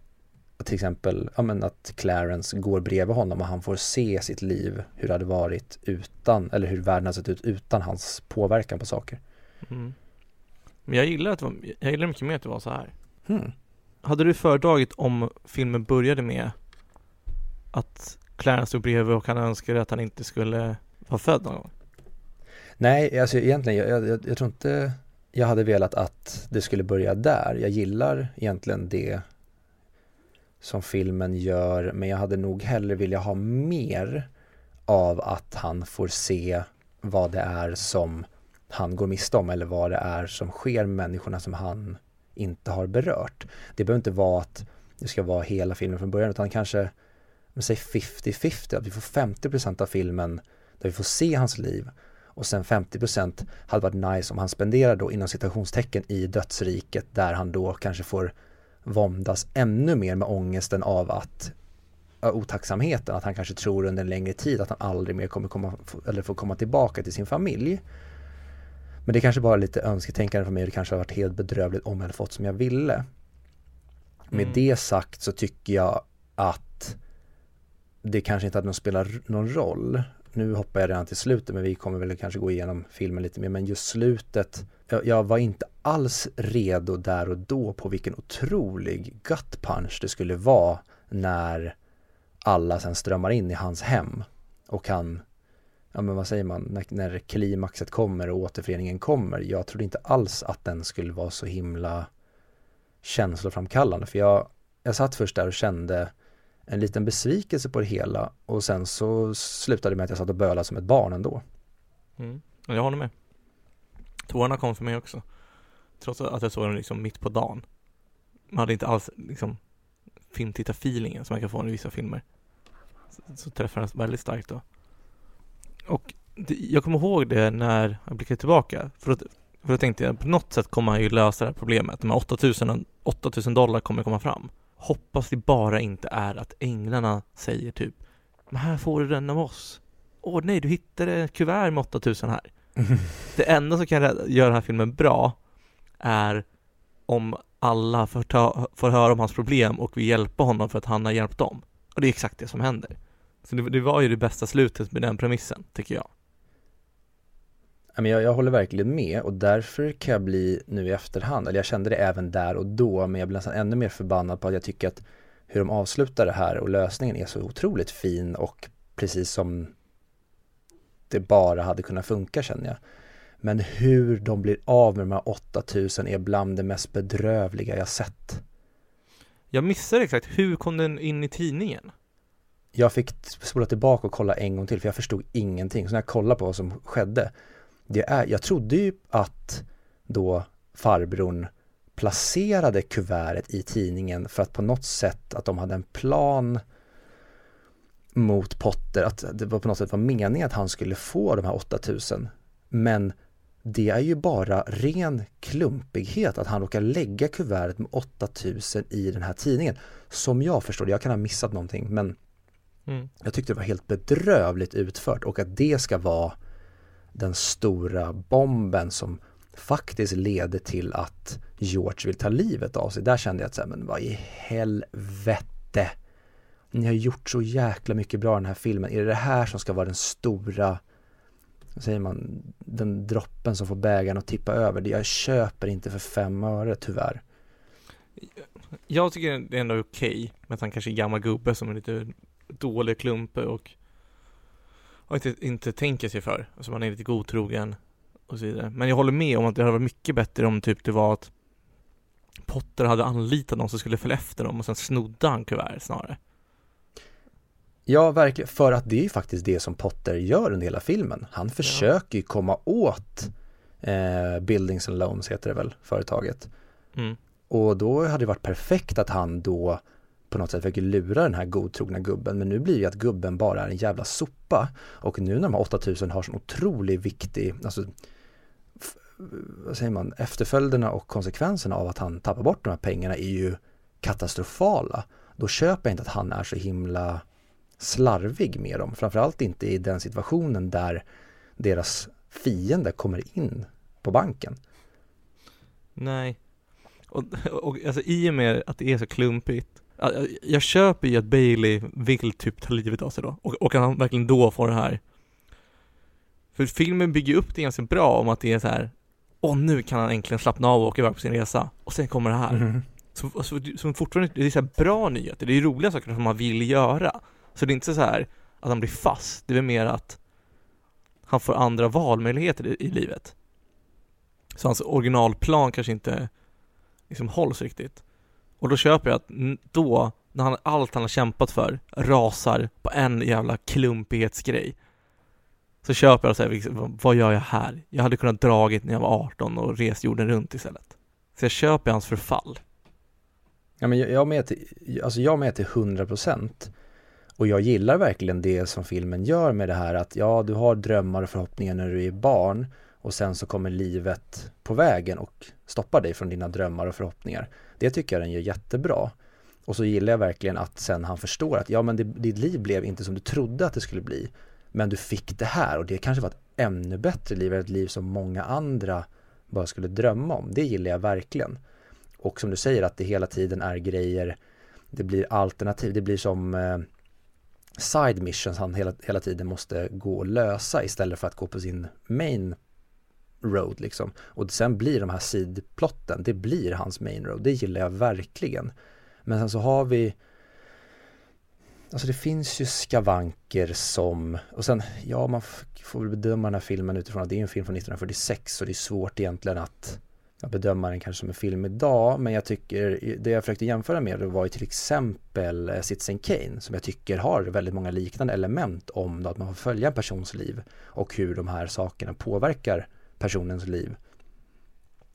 till exempel ja, men att Clarence går bredvid honom och han får se sitt liv, hur det hade varit utan, eller hur världen hade sett ut utan hans påverkan på saker. Mm. Men jag gillar att det var, jag gillar mycket mer att det var så här. Hmm. Hade du föredragit om filmen började med att Clarence stod bredvid och han önskade att han inte skulle vara född någon gång? Nej, alltså egentligen, jag, jag, jag tror inte jag hade velat att det skulle börja där. Jag gillar egentligen det som filmen gör men jag hade nog hellre vilja ha mer av att han får se vad det är som han går miste om eller vad det är som sker med människorna som han inte har berört. Det behöver inte vara att det ska vara hela filmen från början utan kanske, säg 50-50, att vi får 50% av filmen där vi får se hans liv och sen 50% hade varit nice om han spenderar då inom citationstecken i dödsriket där han då kanske får våndas ännu mer med ångesten av att otacksamheten, att han kanske tror under en längre tid att han aldrig mer kommer komma, eller får komma tillbaka till sin familj. Men det är kanske bara lite önsketänkande för mig, det kanske har varit helt bedrövligt om jag hade fått som jag ville. Med mm. det sagt så tycker jag att det kanske inte hade någon, spelar någon roll. Nu hoppar jag redan till slutet men vi kommer väl kanske gå igenom filmen lite mer men just slutet jag, jag var inte alls redo där och då på vilken otrolig gut punch det skulle vara när alla sen strömmar in i hans hem och han ja men vad säger man, när, när klimaxet kommer och återföreningen kommer. Jag trodde inte alls att den skulle vara så himla känsloframkallande för jag, jag satt först där och kände en liten besvikelse på det hela och sen så slutade det med att jag satt och bölade som ett barn ändå. Mm. Jag håller med. Tårarna kom för mig också. Trots att jag såg den liksom mitt på dagen. Man hade inte alls liksom filmtittarfeelingen som man kan få i vissa filmer. Så, så träffade den väldigt starkt då. Och det, jag kommer ihåg det när jag blickade tillbaka. För, att, för då tänkte jag på något sätt kommer han ju lösa det här problemet. De här 8000, 8000 dollar kommer komma fram. Hoppas det bara inte är att änglarna säger typ Men här får du den av oss. åh nej, du hittade ett kuvert med 8000 här. Det enda som kan göra den här filmen bra är om alla får, ta, får höra om hans problem och vill hjälpa honom för att han har hjälpt dem. Och det är exakt det som händer. Så det, det var ju det bästa slutet med den premissen, tycker jag. Jag, jag håller verkligen med och därför kan jag bli nu i efterhand, eller jag kände det även där och då, men jag blir nästan ännu mer förbannad på att jag tycker att hur de avslutar det här och lösningen är så otroligt fin och precis som det bara hade kunnat funka känner jag. Men hur de blir av med de här 8000 är bland det mest bedrövliga jag sett. Jag missar exakt, hur kom den in i tidningen? Jag fick spola tillbaka och kolla en gång till för jag förstod ingenting. Så när jag kollade på vad som skedde, det är, jag trodde ju att då farbrorn placerade kuvertet i tidningen för att på något sätt att de hade en plan mot Potter, att det var på något sätt var meningen att han skulle få de här 8000. Men det är ju bara ren klumpighet att han råkar lägga kuvertet med 8000 i den här tidningen. Som jag förstår det, jag kan ha missat någonting men mm. jag tyckte det var helt bedrövligt utfört och att det ska vara den stora bomben som faktiskt leder till att George vill ta livet av sig. Där kände jag att, så här, men vad i helvete. Ni har gjort så jäkla mycket bra i den här filmen. Är det det här som ska vara den stora vad säger man, den droppen som får bägaren att tippa över. Jag köper inte för fem öre tyvärr. Jag tycker det är ändå okej okay, med att han kanske är gammal gubbe som är lite dålig klumpe och, och inte, inte tänker sig för. Alltså man är lite godtrogen och så vidare. Men jag håller med om att det hade varit mycket bättre om typ det var att Potter hade anlitat någon som skulle följa efter dem och sen snodde han kuvertet snarare. Ja, verkligen, för att det är ju faktiskt det som Potter gör under hela filmen. Han försöker ju komma åt eh, Buildings and Loans heter det väl, företaget. Mm. Och då hade det varit perfekt att han då på något sätt försöker lura den här godtrogna gubben. Men nu blir det ju att gubben bara är en jävla sopa. Och nu när de här 8000 har sån otroligt viktig, alltså vad säger man, efterföljderna och konsekvenserna av att han tappar bort de här pengarna är ju katastrofala. Då köper jag inte att han är så himla slarvig med dem. Framförallt inte i den situationen där deras fiende kommer in på banken. Nej, och, och alltså, i och med att det är så klumpigt jag köper ju att Bailey vill typ ta livet av sig då och, och han verkligen då får det här För filmen bygger upp det ganska bra om att det är så här Åh nu kan han äntligen slappna av och åka iväg på sin resa och sen kommer det här mm. Som, alltså, som fortfarande, det är så bra nyheter, det är roliga saker som man vill göra så det är inte så här att han blir fast, det är mer att han får andra valmöjligheter i, i livet. Så hans originalplan kanske inte liksom hålls riktigt. Och då köper jag att då, när han, allt han har kämpat för rasar på en jävla klumpighetsgrej så köper jag så här, vad gör jag här? Jag hade kunnat dragit när jag var 18 och rest jorden runt istället. Så jag köper hans förfall. Ja men jag, jag med till, alltså jag med till 100 procent. Och jag gillar verkligen det som filmen gör med det här att ja, du har drömmar och förhoppningar när du är barn och sen så kommer livet på vägen och stoppar dig från dina drömmar och förhoppningar. Det tycker jag den gör jättebra. Och så gillar jag verkligen att sen han förstår att ja men det, ditt liv blev inte som du trodde att det skulle bli. Men du fick det här och det kanske var ett ännu bättre liv, ett liv som många andra bara skulle drömma om. Det gillar jag verkligen. Och som du säger att det hela tiden är grejer, det blir alternativ, det blir som eh, side missions han hela, hela tiden måste gå och lösa istället för att gå på sin main road liksom. Och sen blir de här sidplotten, det blir hans main road, det gillar jag verkligen. Men sen så har vi Alltså det finns ju skavanker som, och sen, ja man får väl bedöma den här filmen utifrån att det är en film från 1946 så det är svårt egentligen att bedöma den kanske som en film idag men jag tycker, det jag försökte jämföra med var ju till exempel eh, Citizen Kane som jag tycker har väldigt många liknande element om att man får följa en persons liv och hur de här sakerna påverkar personens liv.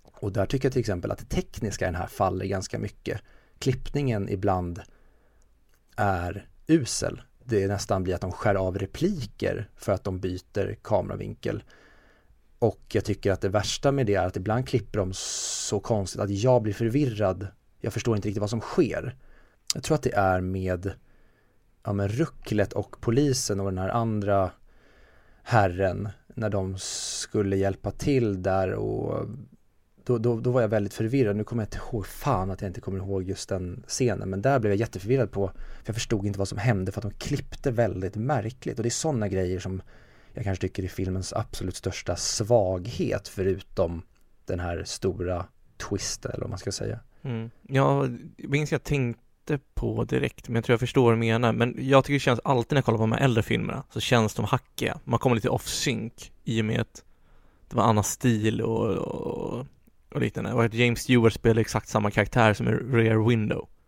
Och där tycker jag till exempel att det tekniska i den här faller ganska mycket. Klippningen ibland är usel. Det nästan blir att de skär av repliker för att de byter kameravinkel. Och jag tycker att det värsta med det är att ibland klipper de så konstigt att jag blir förvirrad. Jag förstår inte riktigt vad som sker. Jag tror att det är med, ja, med Rucklet och polisen och den här andra herren när de skulle hjälpa till där och då, då, då var jag väldigt förvirrad. Nu kommer jag inte ihåg, fan att jag inte kommer ihåg just den scenen. Men där blev jag jätteförvirrad på, för jag förstod inte vad som hände för att de klippte väldigt märkligt. Och det är sådana grejer som jag kanske tycker är filmens absolut största svaghet förutom den här stora twisten eller vad man ska säga. Mm. Ja, jag minns jag tänkte på direkt, men jag tror jag förstår vad du menar. Men jag tycker det känns alltid när jag kollar på de här äldre filmerna så känns de hackiga. Man kommer lite off sync i och med att det var annan stil och, och, och liknande. Och att James Stewart spelar exakt samma karaktär som i Rear Window.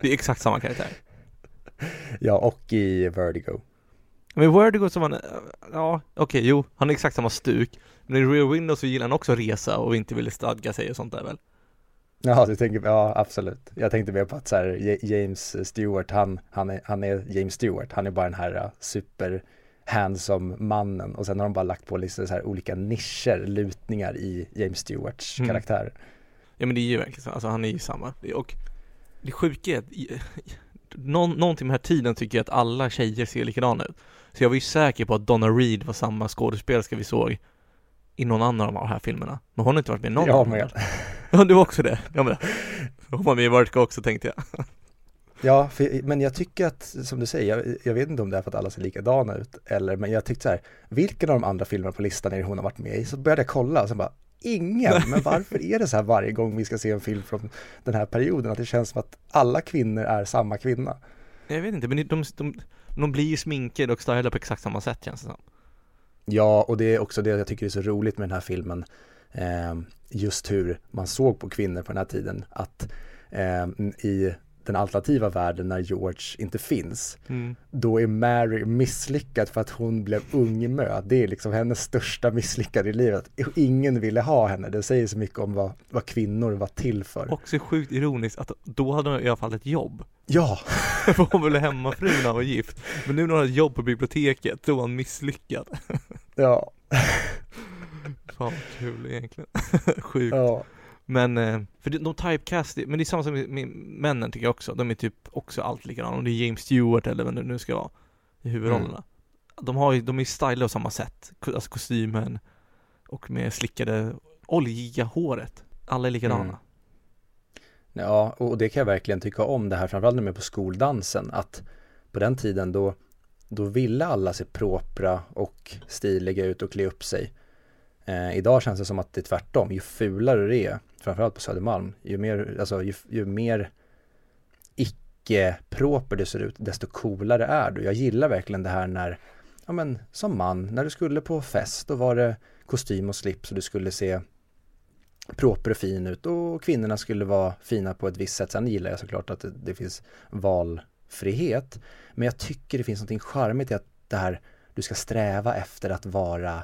det är exakt samma karaktär. Ja, och i Vertigo. Men Vertigo som han, ja okej, okay, jo, han är exakt samma stuk. Men i Rear Window så gillar han också resa och inte ville stadga sig och sånt där väl? Ja, du tänker, ja absolut. Jag tänkte mer på att så här, James Stewart, han, han, är, han är James Stewart, han är bara den här super handsome mannen och sen har de bara lagt på lite så här olika nischer, lutningar i James Stewarts mm. karaktär. Ja men det är ju verkligen så, alltså han är ju samma. Och det sjuka är att någon, någonting med den här tiden tycker jag att alla tjejer ser likadana ut. Så jag var ju säker på att Donna Reed var samma skådespelerska vi såg i någon annan av de här filmerna. Men hon har inte varit med i någon Jag med. Ja, du var också det. Ja, men hon var med i Vertigo också tänkte jag. Ja, för, men jag tycker att, som du säger, jag, jag, vet inte om det är för att alla ser likadana ut, eller, men jag tyckte så här, vilken av de andra filmerna på listan är det hon har varit med i? Så började jag kolla och så bara, ingen, men varför är det så här varje gång vi ska se en film från den här perioden, att det känns som att alla kvinnor är samma kvinna? Jag vet inte, men de, de, de, de blir ju sminkade och stylade på exakt samma sätt känns det som. Ja, och det är också det jag tycker är så roligt med den här filmen. Eh, just hur man såg på kvinnor på den här tiden. Att eh, i den alternativa världen när George inte finns, mm. då är Mary misslyckad för att hon blev ungmö. Det är liksom hennes största misslyckande i livet. Ingen ville ha henne. Det säger så mycket om vad, vad kvinnor var till för. Också sjukt ironiskt att då hade hon i alla fall ett jobb. Ja! för hon blev hemmafru när han var gift. Men nu när hon har ett jobb på biblioteket, då är han misslyckad. ja. Fan vad kul egentligen. Sjukt. Ja. Men, eh, för de typecast, men det är samma som med männen tycker jag också. De är typ också allt likadana. Om det är James Stewart eller vem det nu ska vara i huvudrollerna. Mm. De har ju, de är stylade på samma sätt. Alltså kostymen och med slickade, oljiga håret. Alla är likadana. Mm. Ja, och det kan jag verkligen tycka om det här, framförallt med på skoldansen, att på den tiden då, då ville alla se propra och stiliga ut och klä upp sig. Eh, idag känns det som att det är tvärtom, ju fulare det är, framförallt på Södermalm, ju mer, alltså, ju, ju mer icke-proper det ser ut, desto coolare är du. Jag gillar verkligen det här när, ja men som man, när du skulle på fest, då var det kostym och slips och du skulle se proper och fin ut och kvinnorna skulle vara fina på ett visst sätt. Sen gillar jag såklart att det, det finns valfrihet. Men jag tycker det finns någonting charmigt i att det här, du ska sträva efter att vara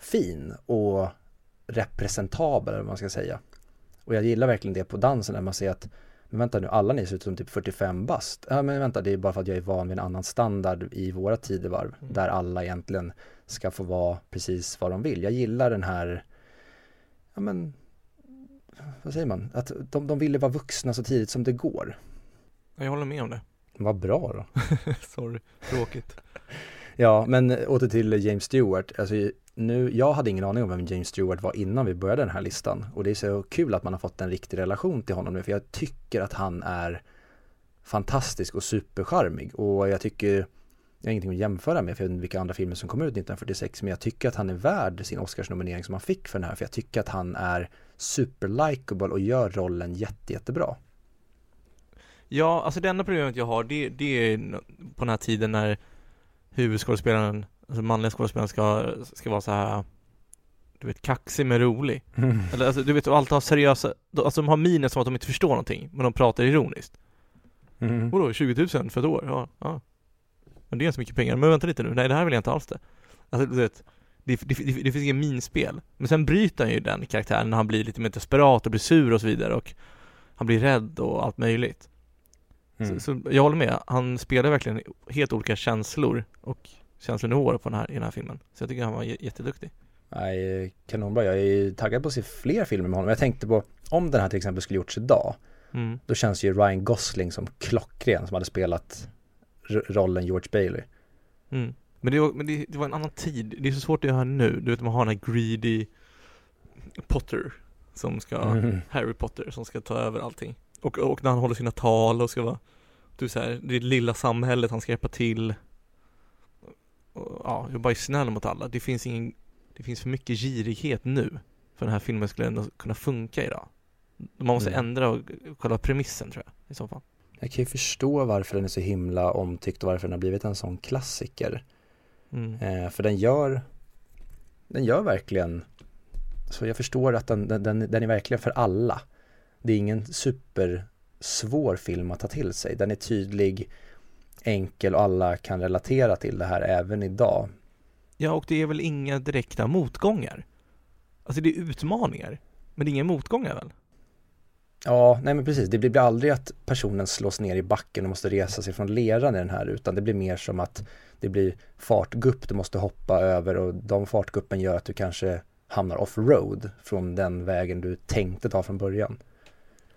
fin och representabel eller vad man ska säga. Och jag gillar verkligen det på dansen när man ser att men vänta nu, alla ni ser ut som typ 45 bast. Ja men vänta, det är bara för att jag är van vid en annan standard i våra tidevarv. Mm. Där alla egentligen ska få vara precis vad de vill. Jag gillar den här, ja men, vad säger man? Att de, de ville vara vuxna så tidigt som det går. Jag håller med om det. Vad bra då. Sorry, tråkigt. ja, men åter till James Stewart. Alltså nu, jag hade ingen aning om vem James Stewart var innan vi började den här listan och det är så kul att man har fått en riktig relation till honom nu för jag tycker att han är fantastisk och supercharmig och jag tycker jag har ingenting att jämföra med för jag vet inte vilka andra filmer som kom ut 1946 men jag tycker att han är värd sin Oscarsnominering som han fick för den här för jag tycker att han är superlikable och gör rollen jätte, jättebra. Ja, alltså det enda problemet jag har det, det är på den här tiden när huvudskådespelaren alltså manliga skådespelaren ska, ska vara så här du vet, kaxig men rolig. Mm. Eller alltså, du vet, alltid ha seriösa, alltså de har miner som att de inte förstår någonting, men de pratar ironiskt. Mm. Vadå, 20 000 för ett år? Ja, ja. Men det är inte så mycket pengar. Men vänta lite nu, nej det här vill jag inte alls det. Alltså du vet, det, det, det, det finns inget minspel. Men sen bryter han ju den karaktären när han blir lite mer desperat och blir sur och så vidare och han blir rädd och allt möjligt. Mm. Så, så, jag håller med, han spelar verkligen helt olika känslor och känslonivåer på den här, i den här filmen. Så jag tycker han var jätteduktig. Nej, kanonbra. Jag är taggad på att se fler filmer med honom. Jag tänkte på, om den här till exempel skulle gjorts idag, mm. då känns ju Ryan Gosling som klockren som hade spelat rollen George Bailey. Mm. Men, det var, men det, det var en annan tid, det är så svårt att göra nu, du vet man har den här greedy Potter som ska, Mm. Harry Potter som ska ta över allting. Och, och när han håller sina tal och ska vara, du här, det lilla samhället han ska hjälpa till. Och, ja, jag bara är snäll mot alla. Det finns ingen, det finns för mycket girighet nu. För den här filmen skulle ändå kunna funka idag. Man måste Mm. ändra och- själva premissen tror jag, i så fall. Jag kan ju förstå varför den är så himla omtyckt och varför den har blivit en sån klassiker. Mm. Eh, för den gör, den gör verkligen, så jag förstår att den, den, den, den är verkligen för alla. Det är ingen supersvår film att ta till sig. Den är tydlig, enkel och alla kan relatera till det här även idag. Ja, och det är väl inga direkta motgångar? Alltså det är utmaningar, men det är inga motgångar väl? Ja, nej men precis. Det blir aldrig att personen slås ner i backen och måste resa sig från leran i den här utan det blir mer som att det blir fartgupp du måste hoppa över och de fartguppen gör att du kanske hamnar off-road från den vägen du tänkte ta från början.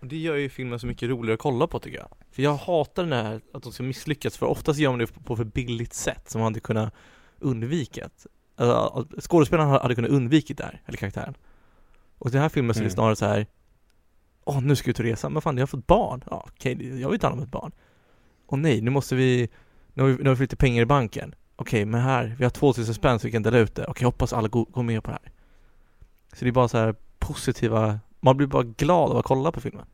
Och det gör ju filmen så mycket roligare att kolla på tycker jag. För jag hatar den här att de ska misslyckas för oftast gör man det på för billigt sätt som man hade kunnat undvika. Alltså, skådespelaren hade kunnat undvikit det här, eller karaktären. Och den här filmen så är det Mm. snarare så här Åh, nu ska vi ut och resa, men fan jag har fått barn. Ja, okej, jag vill ta hand om ett barn. Och nej, nu måste vi, nu har vi, nu har vi lite pengar i banken. Okej, men här, vi har 2000 spänn så vi kan dela ut det. Okej, hoppas alla går, går med på det här. Så det är bara så här positiva, man blir bara glad av att kolla på filmen.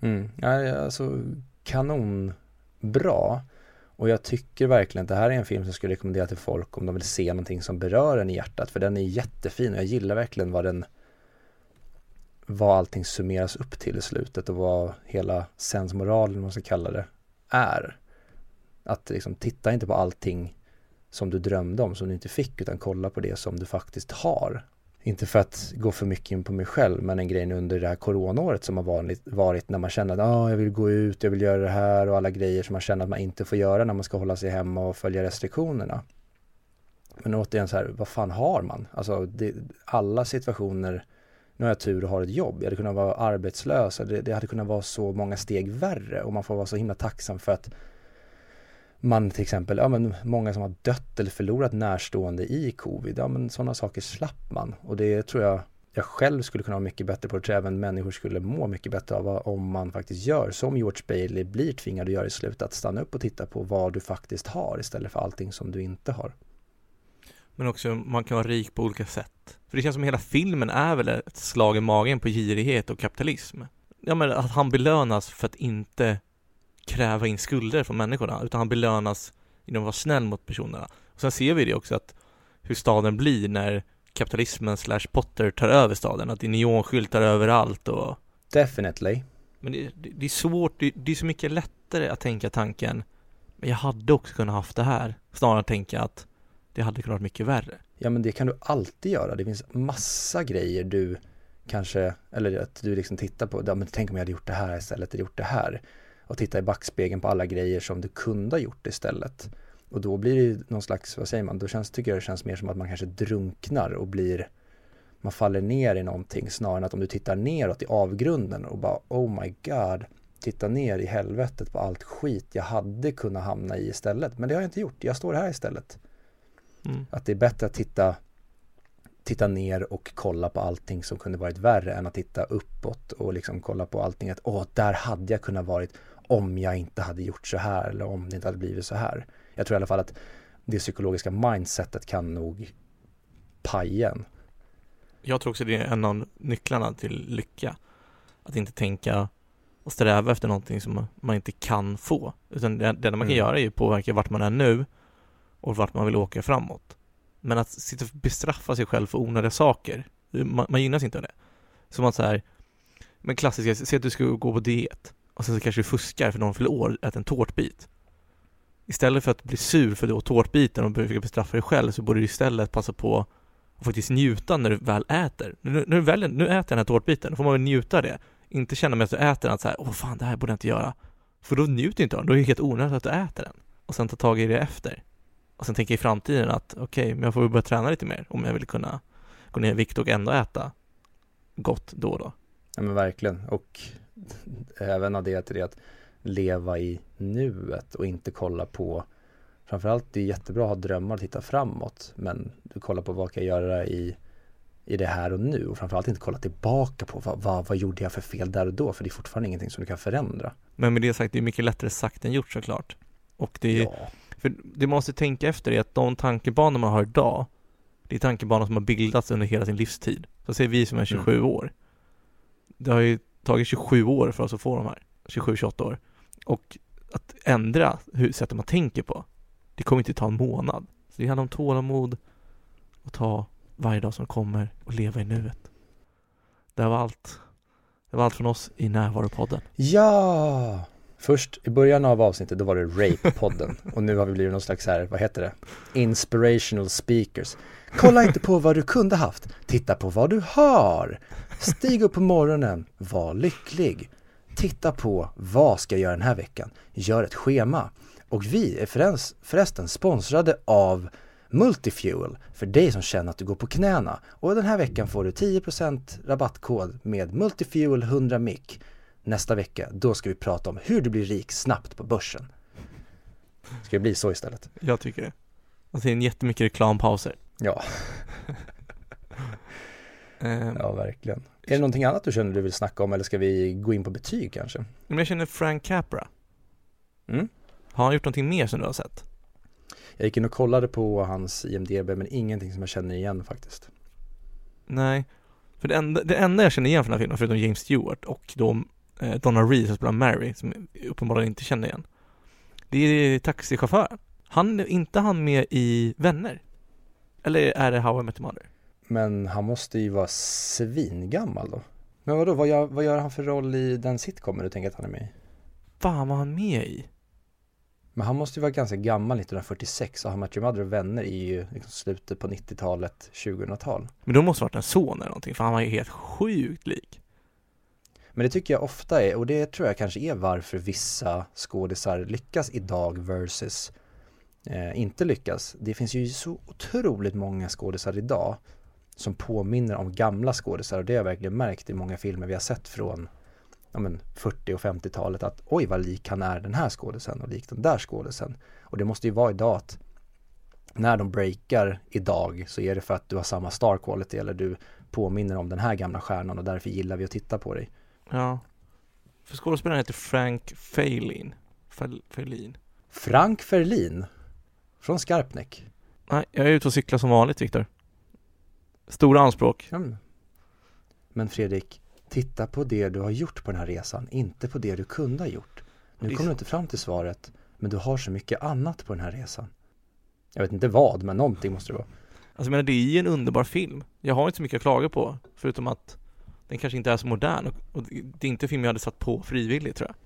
Mm. Alltså kanonbra. Och jag tycker verkligen att det här är en film som jag skulle rekommendera till folk om de vill se någonting som berör en i hjärtat. För den är jättefin och jag gillar verkligen vad den vad allting summeras upp till i slutet och vad hela sensmoralen, man ska kalla det, är. Att liksom titta inte på allting som du drömde om, som du inte fick, utan kolla på det som du faktiskt har. Inte för att gå för mycket in på mig själv, men en grej under det här coronaåret som har varit, varit när man känner att ah, jag vill gå ut, jag vill göra det här och alla grejer som man känner att man inte får göra när man ska hålla sig hemma och följa restriktionerna. Men återigen så här, vad fan har man? Alltså det, alla situationer, nu har jag tur och har ett jobb, jag hade kunnat vara arbetslös, det, det hade kunnat vara så många steg värre och man får vara så himla tacksam för att man till exempel, ja men många som har dött eller förlorat närstående i covid, ja men sådana saker slapp man och det tror jag jag själv skulle kunna vara mycket bättre på, det tror jag även människor skulle må mycket bättre av om man faktiskt gör som George Bailey blir tvingad att göra i slutet, att stanna upp och titta på vad du faktiskt har istället för allting som du inte har. Men också, man kan vara rik på olika sätt. För det känns som hela filmen är väl ett slag i magen på girighet och kapitalism. Ja men att han belönas för att inte kräva in skulder från människorna, utan han belönas genom att vara snäll mot personerna. Och sen ser vi det också att hur staden blir när kapitalismen slash Potter tar över staden, att det är neonskyltar överallt och Definitely. men det, det, det är svårt, det, det är så mycket lättare att tänka tanken Men jag hade också kunnat haft det här Snarare än att tänka att det hade kunnat vara mycket värre Ja men det kan du alltid göra. Det finns massa grejer du kanske, eller att du liksom tittar på, ja, men tänk om jag hade gjort det här istället, eller gjort det här. Och titta i backspegeln på alla grejer som du kunde ha gjort istället. Och då blir det ju någon slags, vad säger man, då känns, tycker jag det känns mer som att man kanske drunknar och blir, man faller ner i någonting snarare än att om du tittar neråt i avgrunden och bara oh my god, titta ner i helvetet på allt skit jag hade kunnat hamna i istället. Men det har jag inte gjort, jag står här istället. mm. Att det är bättre att titta, titta ner och kolla på allting som kunde varit värre än att titta uppåt och liksom kolla på allting att åh, där hade jag kunnat varit om jag inte hade gjort så här eller om det inte hade blivit så här. Jag tror i alla fall att det psykologiska mindsetet kan nog paja en. Jag tror också det är en av nycklarna till lycka Att inte tänka och sträva efter någonting som man inte kan få Utan det, det enda man kan Mm. göra är ju påverka vart man är nu och vart man vill åka framåt Men att sitta och bestraffa sig själv för onödiga saker Man, man gynnas inte av det Som att så här Men klassiska, säg att du ska gå på diet och sen så kanske du fuskar för någon fyller år, äter en tårtbit Istället för att bli sur för då tårtbiten och försöka bestraffa dig själv så borde du istället passa på och faktiskt njuta när du väl äter. Nu, nu, väl, nu äter jag den här tårtbiten, då får man väl njuta av det. Inte känna med att du äter den att så här, åh fan det här borde jag inte göra. För då njuter inte av den, då är det helt onödigt att du äter den. Och sen ta tag i det efter. Och sen tänka i framtiden att okej, men jag får väl börja träna lite mer om jag vill kunna gå ner i vikt och ändå äta gott då och då. Ja men verkligen och även av det till det att leva i nuet och inte kolla på Framförallt det är jättebra att ha drömmar och titta framåt men du kollar på vad kan jag göra i, i det här och nu och framförallt inte kolla tillbaka på vad, vad, vad gjorde jag för fel där och då för det är fortfarande ingenting som du kan förändra. Men med det sagt, det är mycket lättare sagt än gjort såklart. Och det är, Ja, för det man måste tänka efter är att de tankebanor man har idag, det är tankebanor som har bildats under hela sin livstid. Så säger vi som är 27 år. Det har ju tagit 27 år för oss att få de här, 27-28 år. Och att ändra hur sättet man tänker på, det kommer inte ta en månad. Så det handlar om tålamod och ta varje dag som kommer och leva i nuet. Det var allt. Det var allt från oss i Närvaropodden. Ja! Först i början av avsnittet då var det Rape-podden och nu har vi blivit någon slags här, vad heter det? Inspirational speakers. Kolla inte på vad du kunde haft, titta på vad du har. Stig upp på morgonen, var lycklig. Titta på vad ska jag göra den här veckan? Gör ett schema. Och vi är förresten sponsrade av Multifuel för dig som känner att du går på knäna. Och den här veckan får du 10% rabattkod med Multifuel 100 mic. Nästa vecka, då ska vi prata om hur du blir rik snabbt på börsen. Ska det bli så istället? Jag tycker det. Och sen jättemycket reklampauser. Ja, Ehm, ja verkligen. Är det någonting annat du känner du vill snacka om eller ska vi gå in på betyg kanske? Men jag känner Frank Capra. Mm. Har han gjort någonting mer som du har sett? Jag gick in och kollade på hans IMDB men ingenting som jag känner igen faktiskt. Nej. För det enda, det enda jag känner igen från den här filmen, förutom James Stewart och då eh, Donna Reed som spelar Mary, som jag uppenbarligen inte känner igen. Det är taxichauffören. Han, inte han med i Vänner? Eller är det How I Met Your Mother? Men han måste ju vara svingammal då. Men vadå, vad gör, vad gör han för roll i den sitcomen du tänker att han är med i? Fan vad han med i? Men han måste ju vara ganska gammal 1946 och How I Met Your Mother och Vänner är ju liksom slutet på 90-talet, 2000-tal. Men då måste det varit en son eller någonting, för han var ju helt sjukt lik. Men det tycker jag ofta är, och det tror jag kanske är varför vissa skådisar lyckas idag versus eh, inte lyckas. Det finns ju så otroligt många skådisar idag som påminner om gamla skådisar och det har jag verkligen märkt i många filmer vi har sett från ja, men 40 och 50-talet att oj vad lik han är den här skådisen och lik den där skådisen. Och det måste ju vara idag att när de breakar idag så är det för att du har samma star quality eller du påminner om den här gamla stjärnan och därför gillar vi att titta på dig. Ja. För skådespelaren heter Frank Failin. Failin. Frank Ferlin från Skarpnäck. Nej, jag är ute och cyklar som vanligt Viktor. Stora anspråk. Mm. Men Fredrik, titta på det du har gjort på den här resan, inte på det du kunde ha gjort. Nu kommer du inte fram till svaret, men du har så mycket annat på den här resan. Jag vet inte vad, men någonting måste det vara. Alltså jag menar, det är ju en underbar film. Jag har inte så mycket att klaga på, förutom att den kanske inte är så modern och, och det är inte en film jag hade satt på frivilligt tror jag.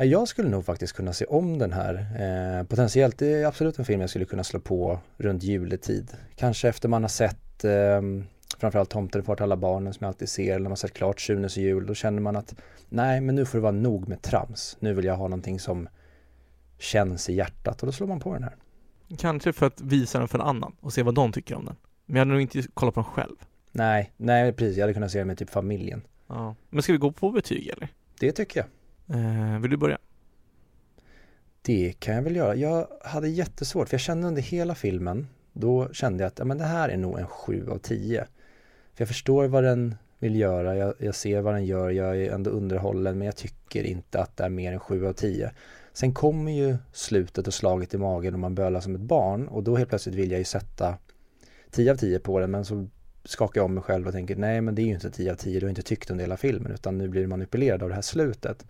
Ja, Jag skulle nog faktiskt kunna se om den här. Eh, potentiellt, det är absolut en film jag skulle kunna slå på runt juletid. Kanske efter man har sett eh, framförallt Tomten far till alla barnen som jag alltid ser, eller när man sett klart Sunes jul, då känner man att nej, men nu får det vara nog med trams. Nu vill jag ha någonting som känns i hjärtat och då slår man på den här. Kanske för att visa den för en annan och se vad de tycker om den. Men jag hade nog inte kollat på den själv. Nej, nej precis, jag hade kunnat se den med typ familjen. Ja. Men ska vi gå på betyg eller? Det tycker jag. Eh, vill du börja? Det kan jag väl göra. Jag hade jättesvårt, för jag kände under hela filmen, då kände jag att ja, men det här är nog en 7 av 10. För jag förstår vad den vill göra, jag, jag ser vad den gör, jag är ändå underhållen, men jag tycker inte att det är mer än 7 av 10. Sen kommer ju slutet och slaget i magen och man bölar som ett barn och då helt plötsligt vill jag ju sätta 10 av 10 på den, men så skakar jag om mig själv och tänker nej men det är ju inte 10 av 10, du har inte tyckt om hela filmen utan nu blir du manipulerad av det här slutet.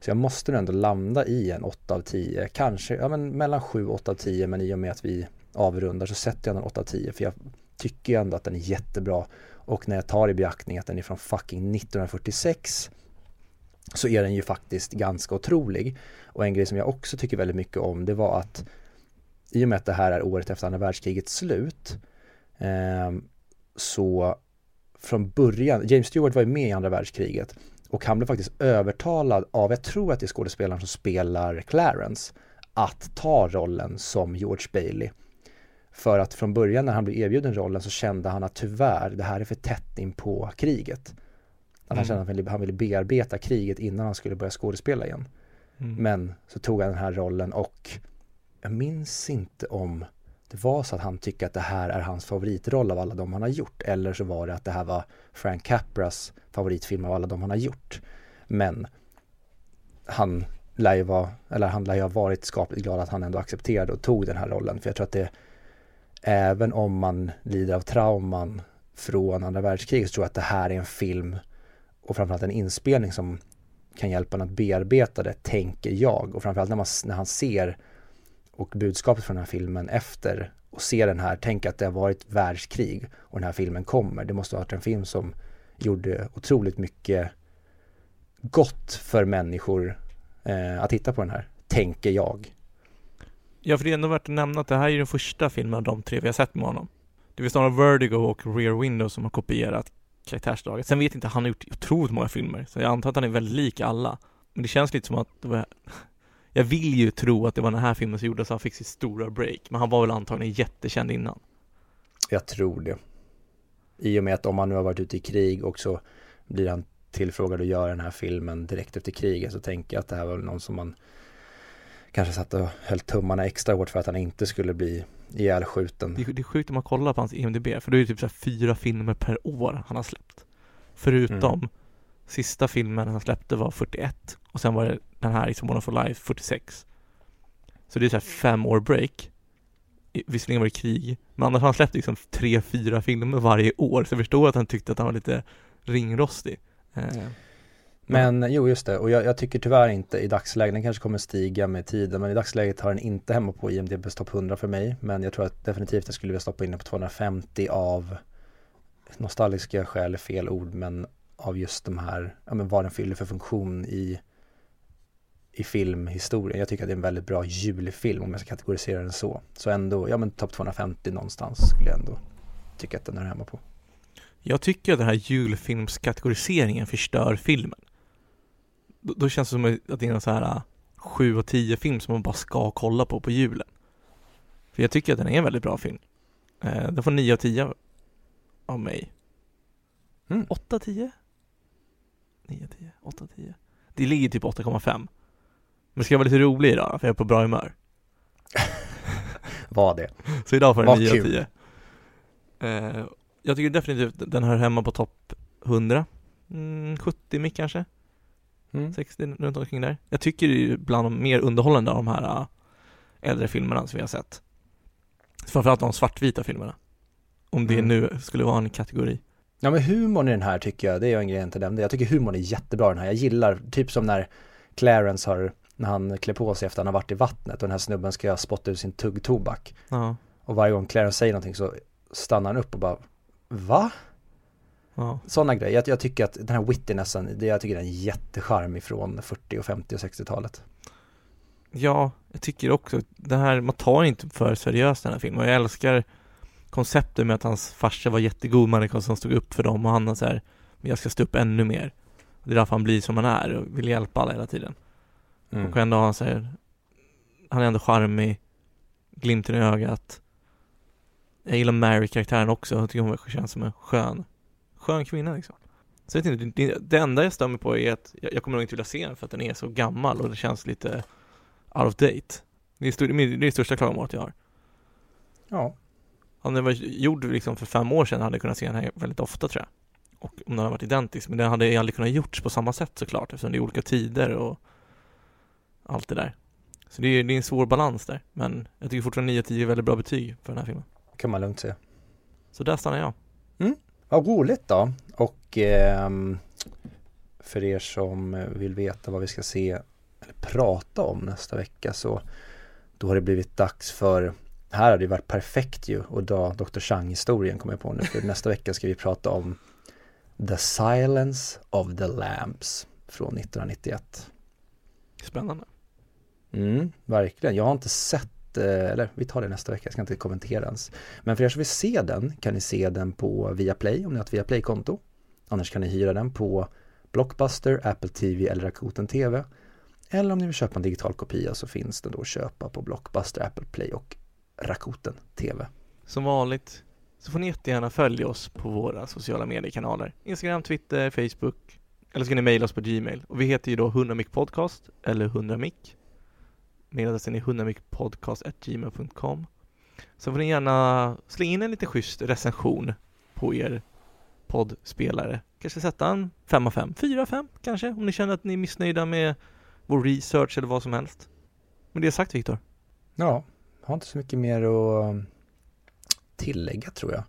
Så jag måste nog ändå landa i en 8 av 10, kanske ja, men mellan 7 och 8 av 10 men i och med att vi avrundar så sätter jag den 8 av 10 för jag tycker ju ändå att den är jättebra. Och när jag tar i beaktning att den är från fucking 1946 så är den ju faktiskt ganska otrolig. Och en grej som jag också tycker väldigt mycket om det var att i och med att det här är året efter andra världskrigets slut eh, så från början, James Stewart var ju med i andra världskriget och han blev faktiskt övertalad av, jag tror att det är skådespelaren som spelar Clarence, att ta rollen som George Bailey. För att från början när han blev erbjuden rollen så kände han att tyvärr, det här är för tätt in på kriget. Att han Mm. kände att han ville, han ville bearbeta kriget innan han skulle börja skådespela igen. Mm. Men så tog han den här rollen och jag minns inte om det var så att han tycker att det här är hans favoritroll av alla de han har gjort eller så var det att det här var Frank Capras favoritfilm av alla de han har gjort. Men han lär ju vara, eller han lär ju ha varit skapligt glad att han ändå accepterade och tog den här rollen. För jag tror att det, även om man lider av trauman från andra världskriget så tror jag att det här är en film och framförallt en inspelning som kan hjälpa en att bearbeta det, tänker jag. Och framförallt när, man, när han ser och budskapet från den här filmen efter och se den här, tänk att det har varit världskrig och den här filmen kommer. Det måste ha varit en film som gjorde otroligt mycket gott för människor eh, att titta på den här, tänker jag. Ja, för det är ändå värt att nämna att det här är den första filmen av de tre vi har sett med honom. Det är snarare Vertigo och Rear Window som har kopierat karaktärsdraget. Sen vet jag inte, han har gjort otroligt många filmer, så jag antar att han är väldigt lik alla. Men det känns lite som att det var... Jag vill ju tro att det var den här filmen som gjorde att han fick sitt stora break, men han var väl antagligen jättekänd innan. Jag tror det. I och med att om han nu har varit ute i krig och så blir han tillfrågad att göra den här filmen direkt efter kriget så tänker jag att det här var någon som man kanske satt och höll tummarna extra hårt för att han inte skulle bli ihjälskjuten. Det, det är sjukt om man kollar på hans IMDB, för då är det typ så fyra filmer per år han har släppt. Förutom mm sista filmen han släppte var 41 och sen var det den här It's One for Life 46. Så det är så fem år break. Visserligen var det krig, men annars har han släppt liksom tre, fyra filmer varje år, så jag förstår att han tyckte att han var lite ringrostig. Eh, men jo, just det. Och jag, jag, tycker tyvärr inte i dagsläget, den kanske kommer stiga med tiden, men i dagsläget har den inte hemma på IMDBs topp 100 för mig. Men jag tror att definitivt jag skulle vilja stoppa in den på 250 av nostalgiska skäl, fel ord, men av just de här, ja men vad den fyller för funktion i, i filmhistorien. Jag tycker att det är en väldigt bra julfilm om jag ska kategorisera den så. Så ändå, ja men topp 250 någonstans skulle jag ändå tycka att den är hemma på. Jag tycker att den här julfilmskategoriseringen förstör filmen. Då, då känns det som att det är en så här 7 äh, och 10 film som man bara ska kolla på på julen. För jag tycker att den är en väldigt bra film. Eh, den får 9 av 10 av mig. Mm. 8 10? 9 10, 8 10. Det ligger typ 8,5. Men ska jag vara lite rolig idag för jag är på bra humör. Var det. Så idag får den 9 av 10. Eh, jag tycker definitivt den hör hemma på topp 100. Mm, 70 mick kanske. Mm. 60 runt omkring där. Jag tycker det är bland de mer underhållande av de här äh, äldre filmerna som vi har sett. Framförallt de svartvita filmerna. Om det mm. nu skulle vara en kategori. Ja men humorn i den här tycker jag, det är en grej jag inte nämnde. Jag tycker humorn är jättebra den här. Jag gillar, typ som när Clarence har, när han klär på sig efter att han har varit i vattnet och den här snubben ska spotta ut sin tuggtobak. Ja. Och varje gång Clarence säger någonting så stannar han upp och bara Va? Ja. Sådana grejer. Jag, jag, tycker att den här wittinessen, det, jag tycker den är jättecharmig från 40 och 50 och 60-talet. Ja, jag tycker också den här, man tar inte för seriöst den här filmen. Jag älskar konceptet med att hans farsa var jättegod människa som stod upp för dem och han har så här, jag ska stå upp ännu mer. Det är därför han blir som han är och vill hjälpa alla hela tiden. Mm. Och ändå har han så här, han är ändå charmig, glimten i ögat. Jag gillar Mary-karaktären också, jag tycker hon känns som en skön, skön kvinna liksom. Så jag vet inte, det, det enda jag mig på är att jag, jag kommer nog inte vilja se den för att den är så gammal och det känns lite out of date. Det är, stor, det är det största klagomålet jag har. Ja. Om den var gjord liksom för fem år sedan hade jag kunnat se den här väldigt ofta tror jag. Och om den hade varit identisk, men den hade aldrig kunnat gjorts på samma sätt såklart eftersom det är olika tider och allt det där. Så det är, det är en svår balans där, men jag tycker fortfarande 9-10 är väldigt bra betyg för den här filmen kan man lugnt säga. Så där stannar jag. Mm. Vad roligt då. Och eh, för er som vill veta vad vi ska se eller prata om nästa vecka så då har det blivit dags för här har det varit perfekt ju och då Dr. Chang-historien kommer jag på nu för nästa vecka ska vi prata om The Silence of the Lambs från 1991. Spännande. Mm, verkligen. Jag har inte sett Eh, eller vi tar det nästa vecka, jag ska inte kommentera ens. Men för er som vill se den kan ni se den på Viaplay om ni har ett Viaplay-konto. Annars kan ni hyra den på Blockbuster, Apple TV eller Rakuten TV. Eller om ni vill köpa en digital kopia så finns den då att köpa på Blockbuster, Apple Play och Rakuten TV. Som vanligt så får ni jättegärna följa oss på våra sociala mediekanaler. Instagram, Twitter, Facebook eller så kan ni mejla oss på Gmail och vi heter ju då 100mic podcast eller 100mic Mailadressen är hundramikpodcast.gmail.com Så får ni gärna slänga in en lite schysst recension på er poddspelare. Kanske sätta en 5 av 5, 4 av 5 kanske, om ni känner att ni är missnöjda med vår research eller vad som helst. Med det sagt Viktor. Ja, har inte så mycket mer att mm, tillägga tror jag.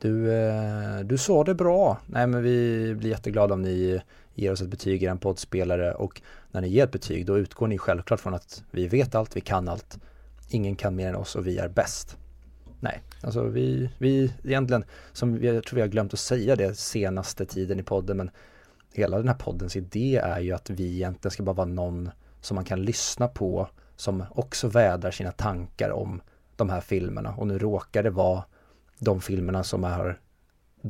Du, eh, du sa det bra. Nej men vi blir jätteglada om ni ger oss ett betyg i en poddspelare och när ni ger ett betyg då utgår ni självklart från att vi vet allt, vi kan allt. Ingen kan mer än oss och vi är bäst. Nej, alltså vi, vi egentligen, som jag tror vi har glömt att säga det senaste tiden i podden, men hela den här poddens idé är ju att vi egentligen ska bara vara någon som man kan lyssna på som också vädrar sina tankar om de här filmerna och nu råkar det vara de filmerna som är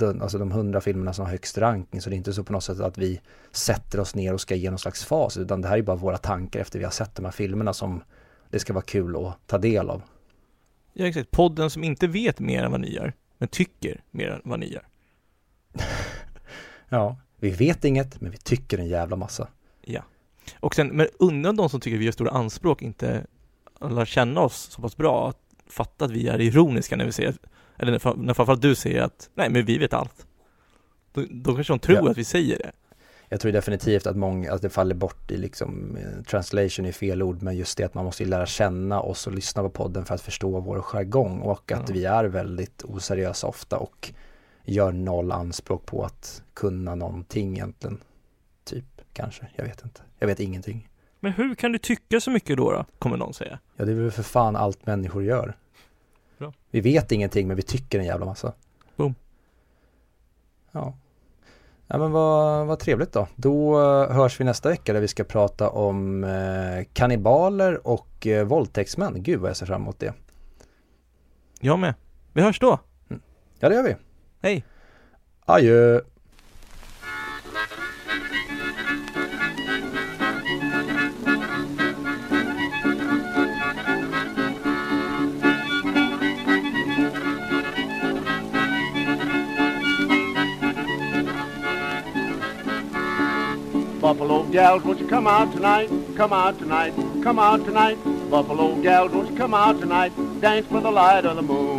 alltså de hundra filmerna som har högst ranking så det är inte så på något sätt att vi sätter oss ner och ska ge någon slags fas utan det här är bara våra tankar efter vi har sett de här filmerna som det ska vara kul att ta del av. Ja exakt, podden som inte vet mer än vad ni gör men tycker mer än vad ni gör. ja, vi vet inget men vi tycker en jävla massa. Ja. Och sen, men undan de som tycker vi gör stora anspråk inte lär känna oss så pass bra att fatta att vi är ironiska när vi säger, eller när, när framförallt du säger att nej men vi vet allt. Då, då kanske de tror ja. att vi säger det. Jag tror definitivt att många, att det faller bort i liksom, eh, translation är fel ord, men just det att man måste lära känna oss och lyssna på podden för att förstå vår jargong och att ja. vi är väldigt oseriösa ofta och gör noll anspråk på att kunna någonting egentligen. Kanske, jag vet inte. Jag vet ingenting. Men hur kan du tycka så mycket då, då? Kommer någon säga. Ja, det är väl för fan allt människor gör. Bra. Vi vet ingenting, men vi tycker en jävla massa. Boom. Ja. Ja men vad, vad trevligt då. Då eh, hörs vi nästa vecka där vi ska prata om eh, kannibaler och eh, våldtäktsmän. Gud vad jag ser fram emot det. Jag med. Vi hörs då. Mm. Ja det gör vi. Hej. Adjö. Buffalo gals, won't you come out tonight? Come out tonight, come out tonight. Buffalo gals, won't you come out tonight? Dance for the light of the moon.